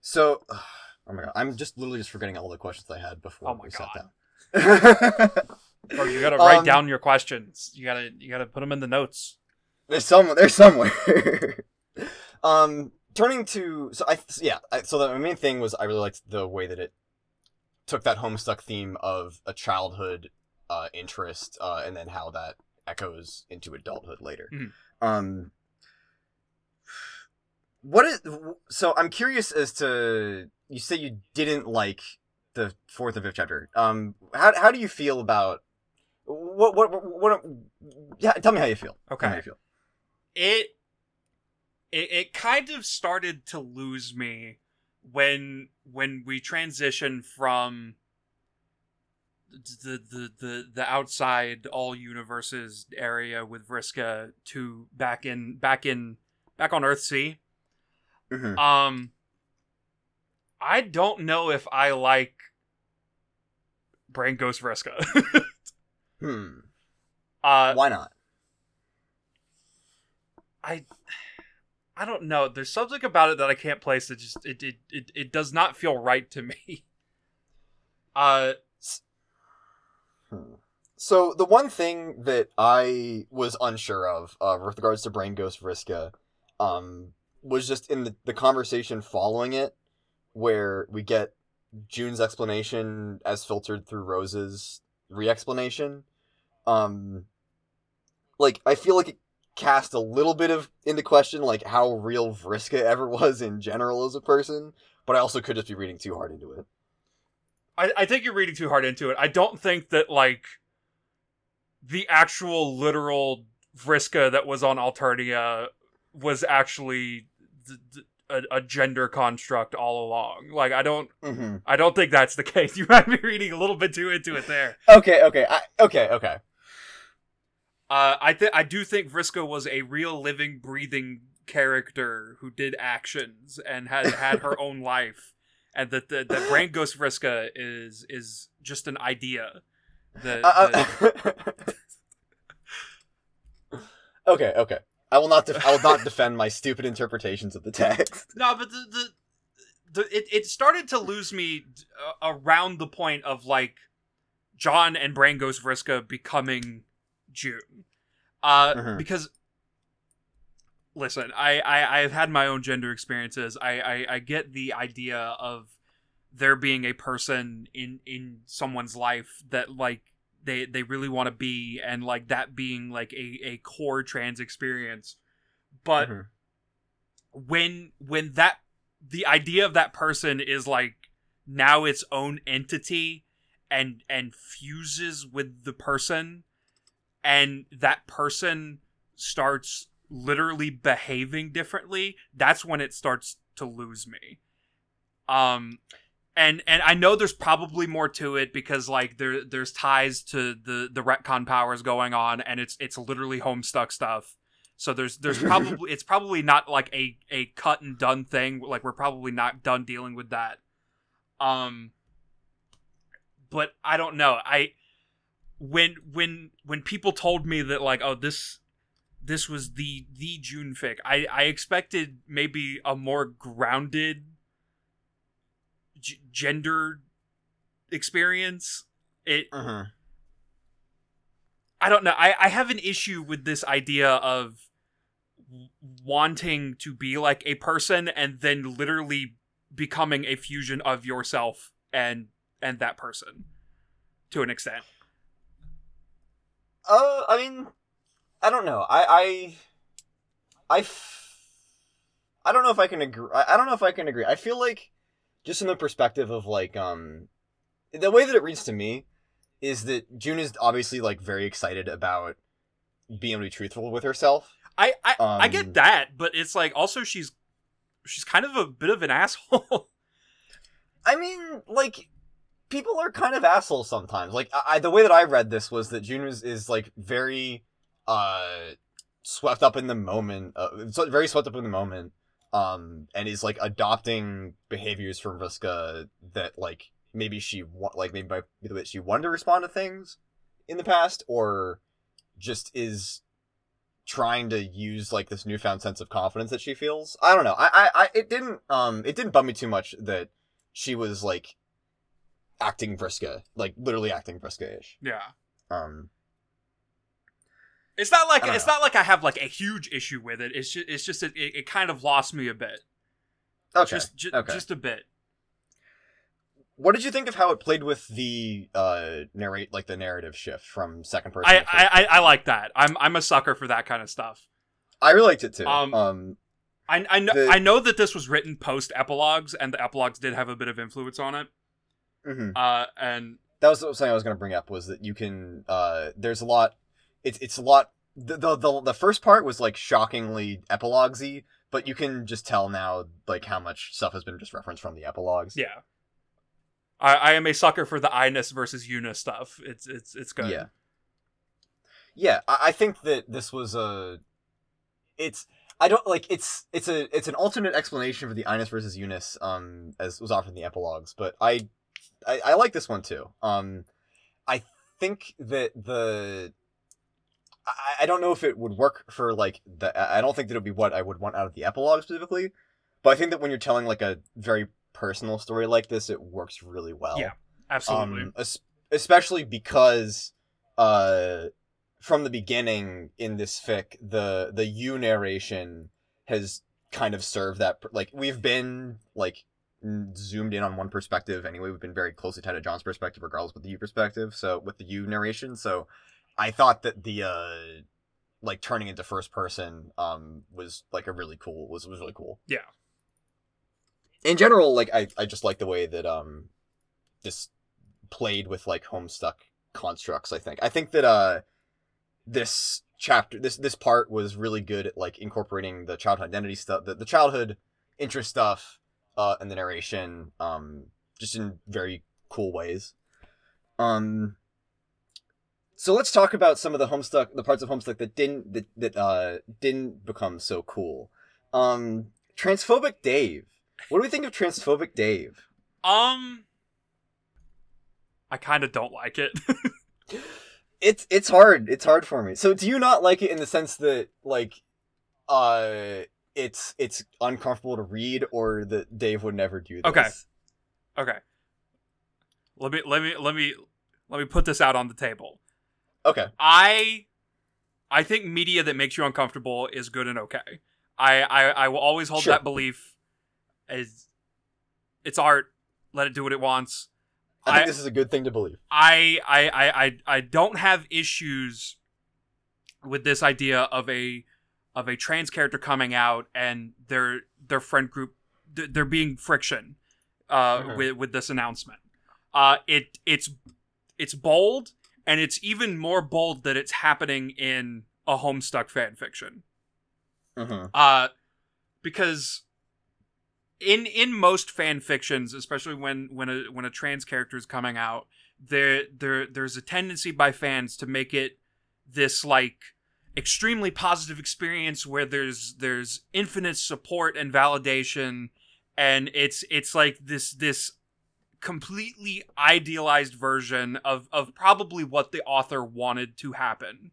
So, oh my god, I'm just literally just forgetting all the questions I had before
Oh my
we sat
God.
down.
Or you gotta write
Um,
down your questions. You gotta you gotta put them in the notes.
There's some. There's somewhere. um, turning to so I yeah. I, so the main thing was I really liked the way that it took that Homestuck theme of a childhood uh, interest, uh, and then how that echoes into adulthood later.
Mhm.
Um, what is so? I'm curious as to you say you didn't like the fourth and fifth chapter. Um, how how do you feel about what what what? what yeah, tell me how you feel. Me how
Okay.
you feel.
It it it kind of started to lose me when when we transition from the the the, the outside all universes area with Vriska to back in back in back on Earth C.
Mhm.
Um I don't know if I like Brain Ghost Vriska.
Hmm.
uh,
Why not?
I I don't know. There's something about it that I can't place. It just it it it, it does not feel right to me. Uh,
Hmm. So the one thing that I was unsure of, uh, with regards to Brain Ghost Vriska, um, was just in the, the conversation following it, where we get June's explanation as filtered through Rose's re-explanation. Um, like I feel like it cast a little bit of into question like how real Vriska ever was in general as a person, but I also could just be reading too hard into it.
I I think you're reading too hard into it. I don't think that like the actual literal Vriska that was on Alternia was actually th- th- a, a gender construct all along. Like I don't
Mm-hmm.
I don't think that's the case. You might be reading a little bit too into it there.
Okay, okay, I, okay, okay.
Uh, I think I do think Vriska was a real living, breathing character who did actions and had had her own life, and that the that Brain Ghost Vriska is is just an idea. That,
Uh, uh, okay, okay. I will not. Def- I will not defend my stupid interpretations of the text.
no, but the the, the it it started to lose me around the point of like John and Brain Ghost Vriska becoming June, uh,
Mhm.
because listen, I, I I've had my own gender experiences. I, I I get the idea of there being a person in in someone's life that like they they really want to be and like that being like a a core trans experience but
Mhm.
when when that the idea of that person is like now its own entity and and fuses with the person and that person starts literally behaving differently that's when it starts to lose me um and and I know there's probably more to it because like there there's ties to the the retcon powers going on and it's it's literally homestuck stuff so there's there's probably it's probably not like a a cut and done thing. Like we're probably not done dealing with that. Um but I don't know. I when when when people told me that like oh this this was the the June fic, I I expected maybe a more grounded g- gender experience. It
Mhm.
I don't know. I, I have an issue with this idea of wanting to be like a person and then literally becoming a fusion of yourself and and that person to an extent.
Uh, I mean, I don't know. I, I, I, f- I don't know if I can agree. I I don't know if I can agree. I feel like, just in the perspective of like, um, the way that it reads to me, is that June is obviously like very excited about being able to be truthful with herself.
I I, I
Um,
get that, but it's like also she's she's kind of a bit of an asshole.
I mean, like, people are kind of assholes sometimes. Like, I, the way that I read this was that June is, is like very, uh, swept up in the moment. Uh, very swept up in the moment. Um, and is like adopting behaviors from Vriska that like maybe she wa- like maybe by the way she wanted to respond to things in the past, or just is trying to use like this newfound sense of confidence that she feels. I don't know. I, I, I it didn't um it didn't bum me too much that she was like acting Vriska, like literally acting Vriska-ish.
yeah.
Um,
It's not like
I
it's
know.
not like I have like a huge issue with it. It's just it's just it, it, kind of lost me a bit.
okay.
Just ju-
okay.
just a bit.
what did you think of how it played with the uh narrate like the narrative shift from second person?
I? I I I like that. I'm I'm a sucker for that kind of stuff.
I really liked it too.
Um,
Um,
I I know
The-
I know that this was written post epilogues, and the epilogues did have a bit of influence on it.
Mhm.
Uh, and
that was something I was going to bring up was that you can uh there's a lot it's it's a lot the, the the the first part was like shockingly epiloguesy but you can just tell now like how much stuff has been just referenced from the epilogues
yeah, I I am a sucker for the Inus versus Eunice stuff. It's it's it's good.
yeah yeah I, I think that this was a it's I don't like it's it's a it's an alternate explanation for the Inus versus Eunice um as was offered in the epilogues, but I I, I like this one too. Um I think that the I, I don't know if it would work for like the I don't think that it would be what I would want out of the epilogue specifically, but I think that when you're telling like a very personal story like this, it works really well.
Yeah, Absolutely.
Um, es- especially because uh from the beginning in this fic, the the you narration has kind of served that like we've been like zoomed in on one perspective anyway. We've been very closely tied to John's perspective, regardless with the you perspective. So with the you narration, so I thought that the uh like turning into first person um was like a really cool was was really cool.
Yeah.
In general, like I I just like the way that um this played with like homestuck constructs. I think I think that uh this chapter this this part was really good at like incorporating the childhood identity stuff the, the childhood interest stuff uh and the narration um just in very cool ways. Um so let's talk about some of the homestuck the parts of homestuck that didn't that, that uh didn't become so cool. Um transphobic dave. What do we think of transphobic dave?
Um, I kind of don't like it.
it's it's hard. It's hard for me. So do you not like it in the sense that like uh it's it's uncomfortable to read or that dave would never do this
Okay. okay. Let me let me let me let me put this out on the table.
okay
I I think media that makes you uncomfortable is good and okay. I I, I will always hold
Sure.
that belief as it's art. Let it do what it wants.
i think
I-
this is a good thing to believe
I I I I, I don't have issues with this idea of a of a trans character coming out and their their friend group th- there being friction uh,
Mhm.
with with this announcement. Uh, it it's it's bold and it's even more bold that it's happening in a Homestuck fan fiction.
mm-hmm.
Uh, because in in most fan fictions, especially when when a when a trans character is coming out, there there there's a tendency by fans to make it this like extremely positive experience where there's there's infinite support and validation. And it's it's like this this completely idealized version of of probably what the author wanted to happen.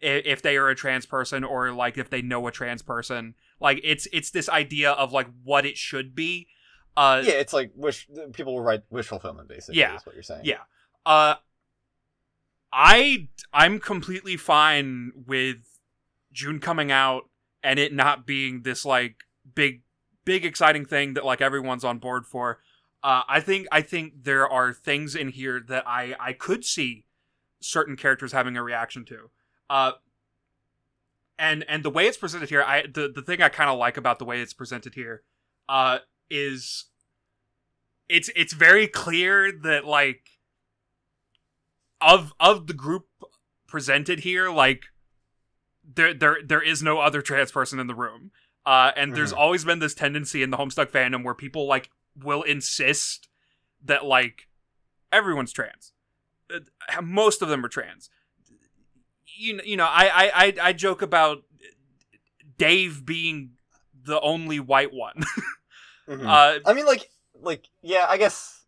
If they are a trans person or like if they know a trans person. Like it's it's this idea of like what it should be. Uh
yeah it's like wish people will write wish fulfillment basically
Yeah.
is what you're saying.
Yeah. uh i i'm completely fine with june coming out and it not being this like big big exciting thing that like everyone's on board for. Uh i think i think there are things in here that i i could see certain characters having a reaction to. Uh and and the way it's presented here i the, the thing i kind of like about the way it's presented here uh is it's it's very clear that like of of the group presented here like there there there is no other trans person in the room uh and there's
Mhm.
always been this tendency in the homestuck fandom where people like will insist that like everyone's trans Uh, most of them are trans you know, you know I, I i i joke about dave being the only white one
Mhm.
uh
i mean like like yeah i guess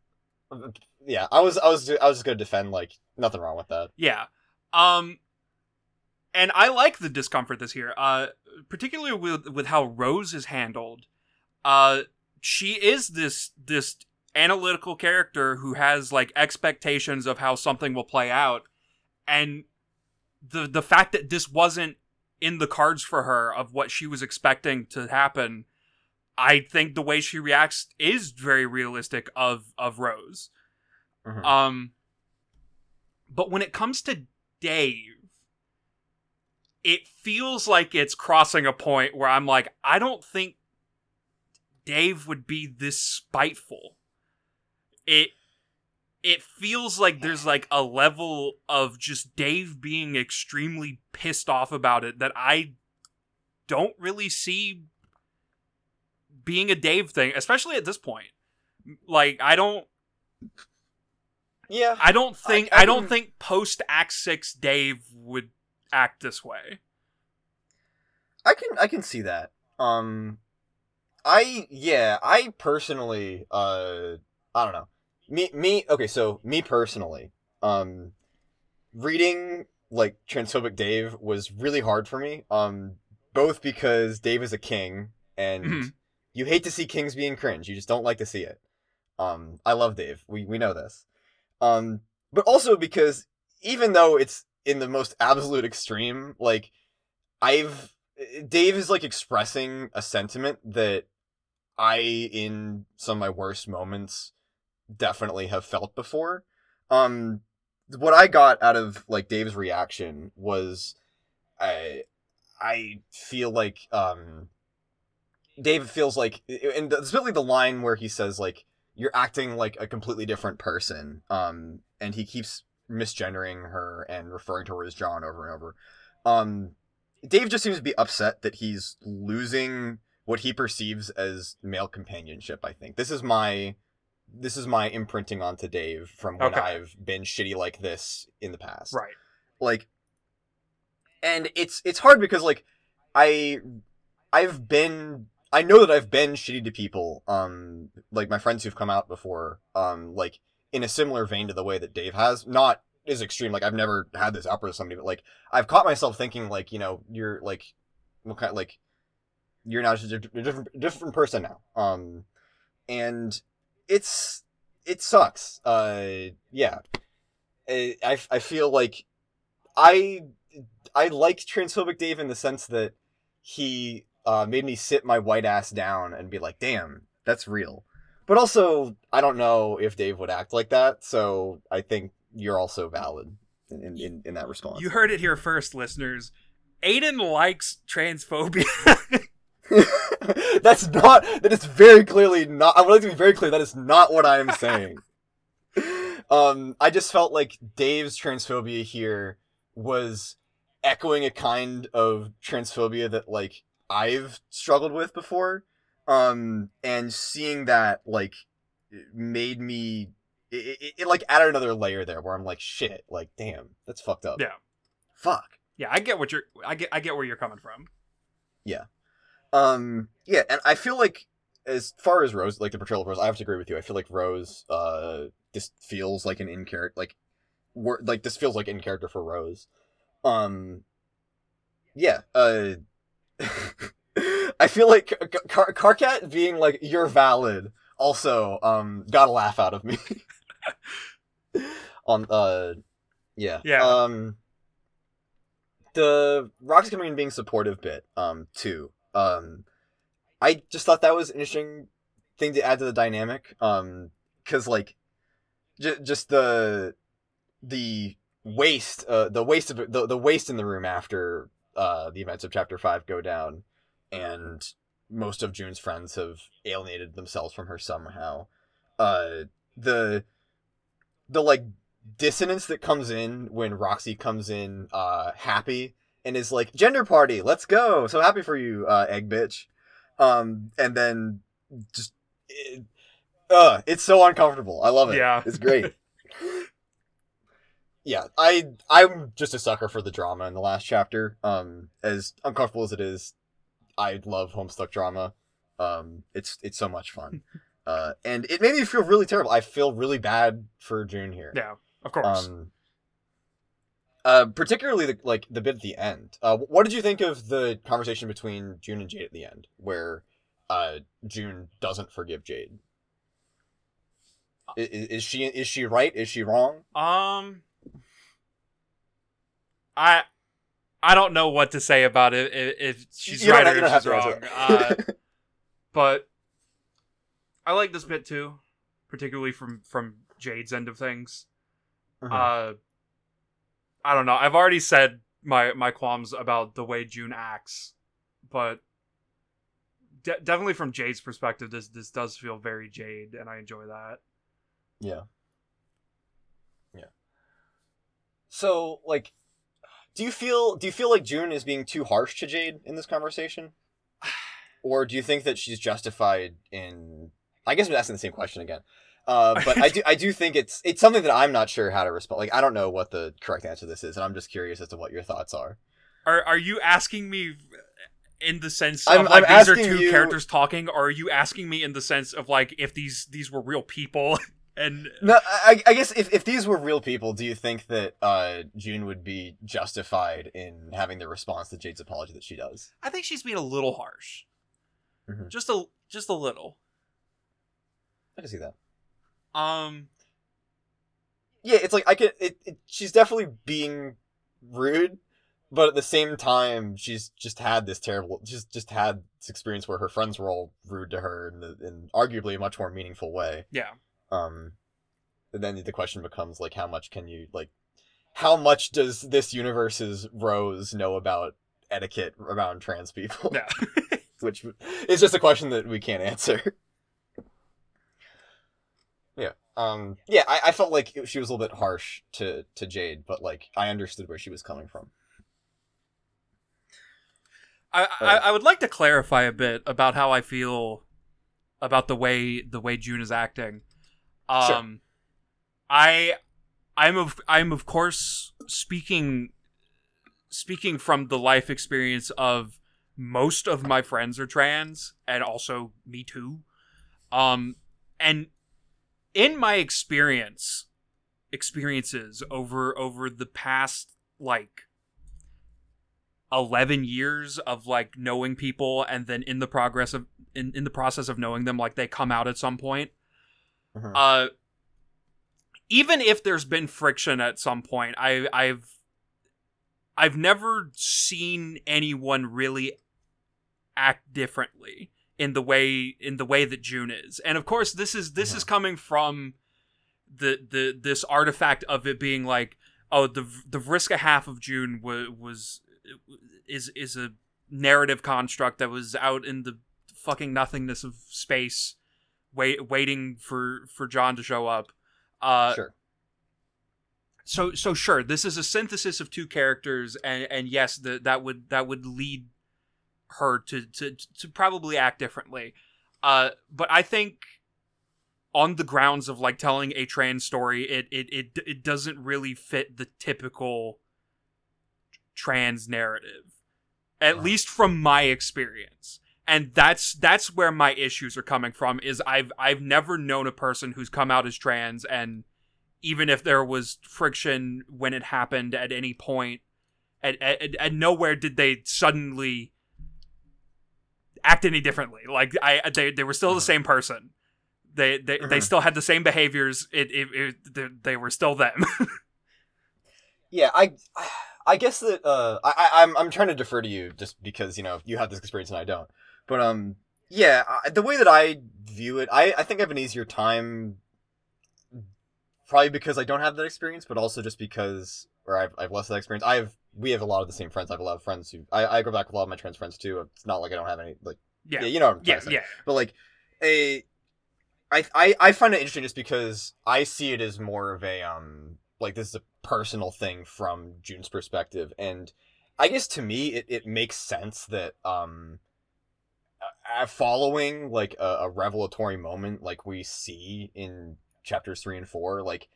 yeah i was i was i was just gonna defend like nothing wrong with that
Yeah. Um and I like the discomfort this here. Uh particularly with with how Rose is handled. Uh she is this this analytical character who has like expectations of how something will play out and the the fact that this wasn't in the cards for her of what she was expecting to happen I think the way she reacts is very realistic of of Rose.
Mhm.
Um, but when it comes to Dave, it feels like it's crossing a point where I'm like, I don't think Dave would be this spiteful. It it feels like there's like a level of just Dave being extremely pissed off about it that I don't really see being a Dave thing, especially at this point. Like I don't
yeah
I don't think
I
I, don't think post Act Six Dave would act this way.
I can I can see that. Um, I yeah, I personally, uh, I don't know. Me me okay. So me personally, um, reading like transphobic Dave was really hard for me. Um, both because Dave is a king and
Mhm.
you hate to see kings being cringe. You just don't like to see it. Um, I love Dave. We we know this. Um, but also because even though it's in the most absolute extreme, like I've Dave is like expressing a sentiment that I in some of my worst moments definitely have felt before. Um what I got out of like Dave's reaction was I I feel like um Dave feels like and especially the line where he says like you're acting like a completely different person um and he keeps misgendering her and referring to her as John over and over. Um Dave just seems to be upset that he's losing what he perceives as male companionship, I think. This is my this is my imprinting onto Dave from when
Okay.
I've been shitty like this in the past
Right.
like and it's it's hard because like i i've been i know that i've been shitty to people um like my friends who've come out before um like in a similar vein to the way that dave has. Not as extreme like i've never had this outburst with somebody but like i've caught myself thinking like you know you're like what kind like you're now just a different different person now. Um and it's it sucks. Uh yeah. I I feel like I I like transphobic Dave in the sense that he uh, made me sit my white ass down and be like, "Damn, that's real." But also, I don't know if Dave would act like that, so I think you're also valid in in, in that response.
You heard it here first, listeners. Aiden likes transphobia.
that's not. That is very clearly not. I would like to be very clear. That is not what I am saying. um, I just felt like Dave's transphobia here was echoing a kind of transphobia that like I've struggled with before. Um, and seeing that like made me. It, it, it like added another layer there where I'm like, shit, like, damn, that's fucked up.
Yeah.
Fuck.
yeah, I get what you're. I get. I get where you're coming from. Yeah.
Um, yeah, and I feel like as far as Rose, like the portrayal of Rose, I have to agree with you. I feel like Rose, uh, this feels like an in character, like, wor- like this feels like in character for Rose. Um, yeah. Uh, I feel like Car- Karkat being like you're valid also um got a laugh out of me. On uh, yeah,
Yeah.
Um, the rocks coming in being supportive bit um too. Um, I just thought that was an interesting thing to add to the dynamic. Um, because like, j- just the the waste, uh, the waste of the the waste in the room after uh the events of chapter five go down, and most of June's friends have alienated themselves from her somehow. Uh, the the like dissonance that comes in when Roxy comes in uh happy and is like gender party let's go so happy for you uh egg bitch um and then just it, uh it's so uncomfortable i love it
Yeah.
it's great yeah i i'm just a sucker for the drama in the last chapter um as uncomfortable as it is i love homestuck drama um it's it's so much fun uh and it made me feel really terrible i feel really bad for june here
Yeah, of course.
um, uh, particularly the like the bit at the end. Uh, what did you think of the conversation between June and Jade at the end, where uh, June doesn't forgive Jade? I- i- Is, she is she right? Is she wrong?
Um, I I don't know what to say about it if, if she's
You
right or if she's wrong. Uh, but I like this bit too, particularly from from Jade's end of things.
Mhm.
Uh, I don't know. I've already said my my qualms about the way June acts, but de- definitely from Jade's perspective, this this does feel very Jade, and I enjoy that.
Yeah. Yeah. So, like, do you feel do you feel like June is being too harsh to Jade in this conversation, or do you think that she's justified in? I guess I'm asking the same question again. Uh, but I do I do think it's it's something that I'm not sure how to respond. Like, I don't know what the correct answer to this is, and I'm just curious as to what your thoughts are.
Are are you asking me in the sense
I'm-
of like
I'm
these are two
you-
characters talking, or are you asking me in the sense of like if these these were real people and
No, I, I guess if, if these were real people, do you think that uh, June would be justified in having the response to Jade's apology that she does?
I think she's being a little harsh,
Mhm.
just a just a little.
I can see that.
Um,
Yeah, it's like I can. It, it, she's definitely being rude, but at the same time, she's just had this terrible. Just just had this experience where her friends were all rude to her in, the, in arguably a much more meaningful way.
yeah,
Um, and then the question becomes like, how much can you like? How much does this universe's Rose know about etiquette around trans people?
yeah.
which is just a question that we can't answer. yeah. Um. Yeah. I, I felt like she was a little bit harsh to to Jade, but like I understood where she was coming from.
I, I I would like to clarify a bit about how I feel about the way the way June is acting. Um,
Sure.
I I'm of I'm of course speaking speaking from the life experience of most of my friends are trans and also me too. Um, and in my experience experiences over over the past like 11 years of like knowing people and then in the progress of in, in the process of knowing them like they come out at some point
Mhm.
uh even if there's been friction at some point i i've i've never seen anyone really act differently in the way in the way that june is and of course this is this is coming from the the this artifact of it being like oh the the Vriska half of June was was is is a narrative construct that was out in the fucking nothingness of space wait waiting for for John to show up. Uh
sure.
so so sure this is a synthesis of two characters and and yes the, that would that would lead her to to to probably act differently. Uh but i think on the grounds of like telling a trans story it it it, it doesn't really fit the typical trans narrative at least from my experience and that's that's where my issues are coming from is i've i've never known a person who's come out as trans and even if there was friction when it happened at any point at, at, at nowhere did they suddenly act any differently like i they, they were still the
Mhm.
same person they they, they
Mhm.
still had the same behaviors it, it, it they, they were still them
Yeah. I. I guess that uh, I, I I'm I'm trying to defer to you just because you know you have this experience and I don't. But um, yeah, I, the way that I view it, I I think I have an easier time. Probably because I don't have that experience, but also just because, or I've I've less of that experience. I have we have a lot of the same friends. I have a lot of friends who I I go back with a lot of my trans friends too. It's not like I don't have any like
yeah
yeah, you know what I'm
yeah yeah
But like a I, I I find it interesting just because I see it as more of a um like this is a personal thing from June's perspective and I guess to me it, it makes sense that um following like a, a revelatory moment like we see in chapters 3 and 4 like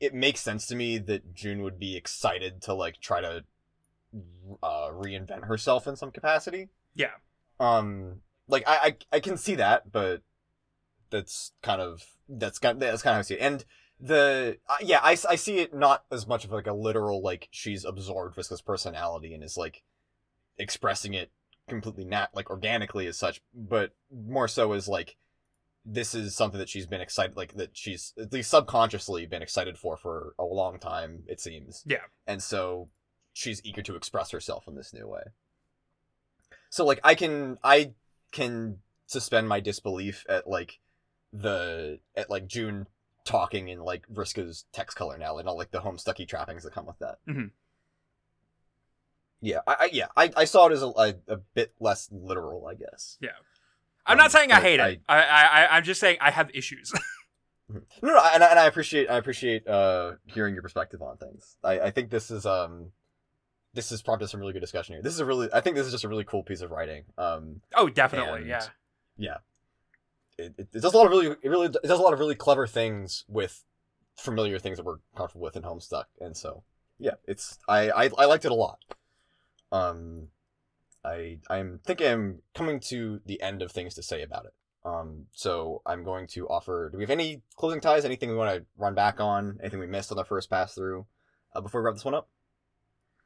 it makes sense to me that June would be excited to like try to uh reinvent herself in some capacity.
Yeah.
Um like I, I i can see that but that's kind of that's kind that's kind of how i see it. And the uh, yeah I, I see it not as much of like a literal like she's absorbed Vriska's personality and is like expressing it completely nat like organically as such but more so as like this is something that she's been excited like that she's at least subconsciously been excited for for a long time it seems
Yeah.
and so she's eager to express herself in this new way so like i can i can suspend my disbelief at like the at like june talking in like Vriska's text color now and all like the homestucky trappings that come with that
Mhm.
Yeah I, I yeah I, I saw it as a, a, a bit less literal i guess Yeah,
i'm
Um,
not saying i hate
I-
it I, I i i'm just saying i have issues
no, no, and I, and I appreciate I appreciate uh hearing your perspective on things. I, I think this is um this has prompted some really good discussion here. This is a really I think this is just a really cool piece of writing. Um,
oh definitely yeah
yeah, it, it, it does a lot of really it really it does a lot of really clever things with familiar things that we're comfortable with in Homestuck, and so yeah, it's I I, I liked it a lot. Um, I I'm thinking I'm coming to the end of things to say about it. Um, so I'm going to offer. Do we have any closing ties? Anything we want to run back on? Anything we missed on the first pass through? Uh, before we wrap this one up.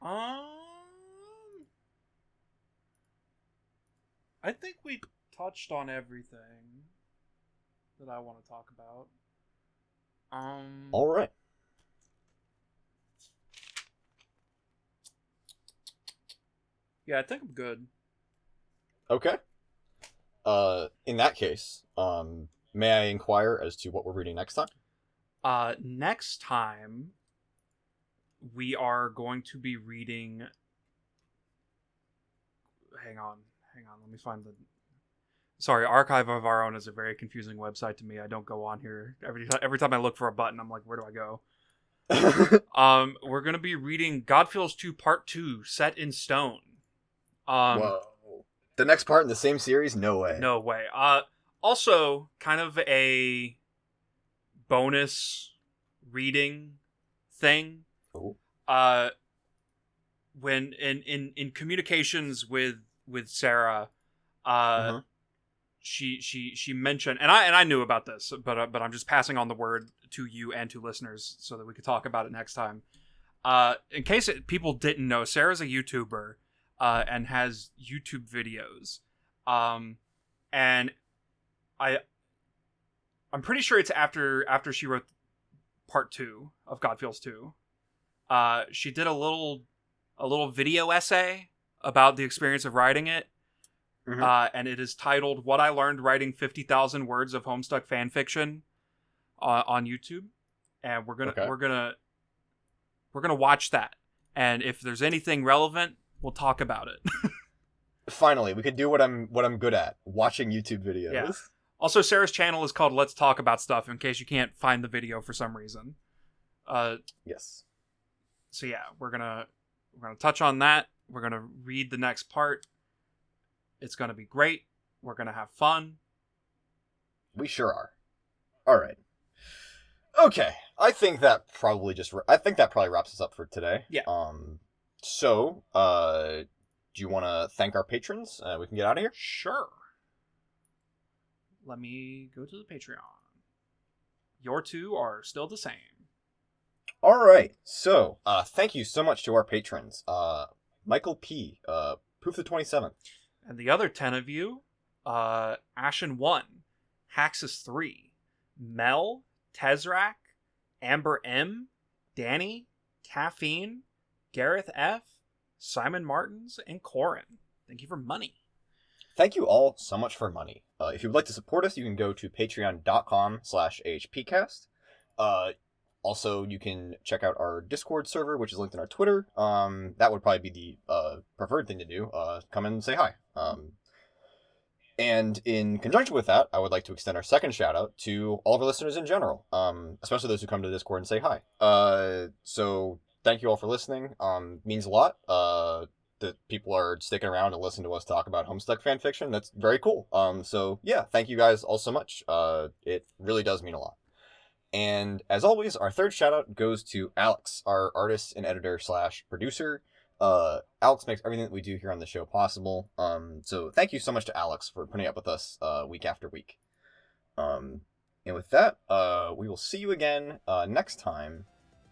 Um, I think we touched on everything that I want to talk about. Um,
All right.
Yeah, I think I'm good.
Okay. Uh, in that case, um, may I inquire as to what we're reading next time?
Uh, next time we are going to be reading. Hang on, hang on. Let me find the. Sorry, Archive of Our Own is a very confusing website to me. I don't go on here every time. Every time I look for a button, I'm like, where do I go? Um, we're gonna be reading Godfeels Two Part Two, set in stone. Um,
Whoa. The next part in the same series? No way.
no way. Uh, also, kind of a bonus reading thing. Uh, when in in in communications with with Sarah, uh,
Mhm.
she she she mentioned, and I and I knew about this, but uh, but I'm just passing on the word to you and to listeners so that we could talk about it next time. Uh, in case it, people didn't know, Sarah's a YouTuber uh, and has YouTube videos. Um, and I, I'm pretty sure it's after after she wrote part two of Godfeels Two. Uh, she did a little a little video essay about the experience of writing it,
Mhm.
uh, and it is titled "What I Learned Writing Fifty Thousand Words of Homestuck Fan Fiction" uh, on YouTube, and we're gonna
Okay.
we're gonna we're gonna watch that, and if there's anything relevant, we'll talk about it.
Finally, we could do what I'm what I'm good at: watching YouTube videos.
Yeah. Also, Sarah's channel is called Let's Talk About Stuff in case you can't find the video for some reason. Uh,
Yes.
so yeah, we're gonna we're gonna touch on that. We're gonna read the next part. It's gonna be great. We're gonna have fun.
We sure are. All right. Okay, I think that probably just I think that probably wraps us up for today.
Yeah.
Um. So, uh, do you want to thank our patrons? Uh, we can get out of here.
Sure. Let me go to the Patreon. Your two are still the same.
All right. So, uh, thank you so much to our patrons. Uh, Michael P. Uh, Poof the twenty seventh.
And the other 10 of you, uh, Ashen 1, Haxus 3, Mel, Tezrak, Amber M, Danny, Caffeine, Gareth F, Simon Martins, and Corin. Thank you for money.
Thank you all so much for money. Uh, if you would like to support us, you can go to patreon.com slash ahpcast. Uh, also, you can check out our Discord server, which is linked in our Twitter. Um, that would probably be the uh, preferred thing to do. Uh, come and say hi. Um, and in conjunction with that, I would like to extend our second shout out to all of our listeners in general, um, especially those who come to Discord and say hi. Uh, so thank you all for listening. Um, means a lot. Uh, that people are sticking around to listen to us talk about Homestuck fan fiction. That's very cool. Um, so yeah, thank you guys all so much. Uh, it really does mean a lot. And as always, our third shout out goes to Alex, our artist and editor slash producer. Uh, Alex makes everything that we do here on the show possible. Um, so thank you so much to Alex for putting up with us uh, week after week. Um, and with that, uh, we will see you again uh, next time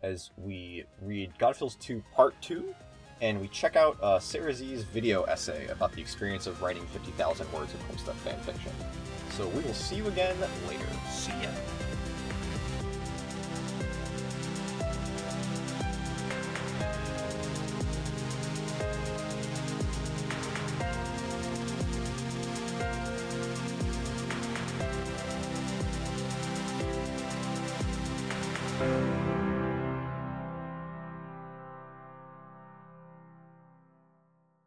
as we read Godfeels 2 Part 2 and we check out uh, Sarah Z's video essay about the experience of writing 50,000 words of Homestuck fanfiction. So we will see you again later.
See ya.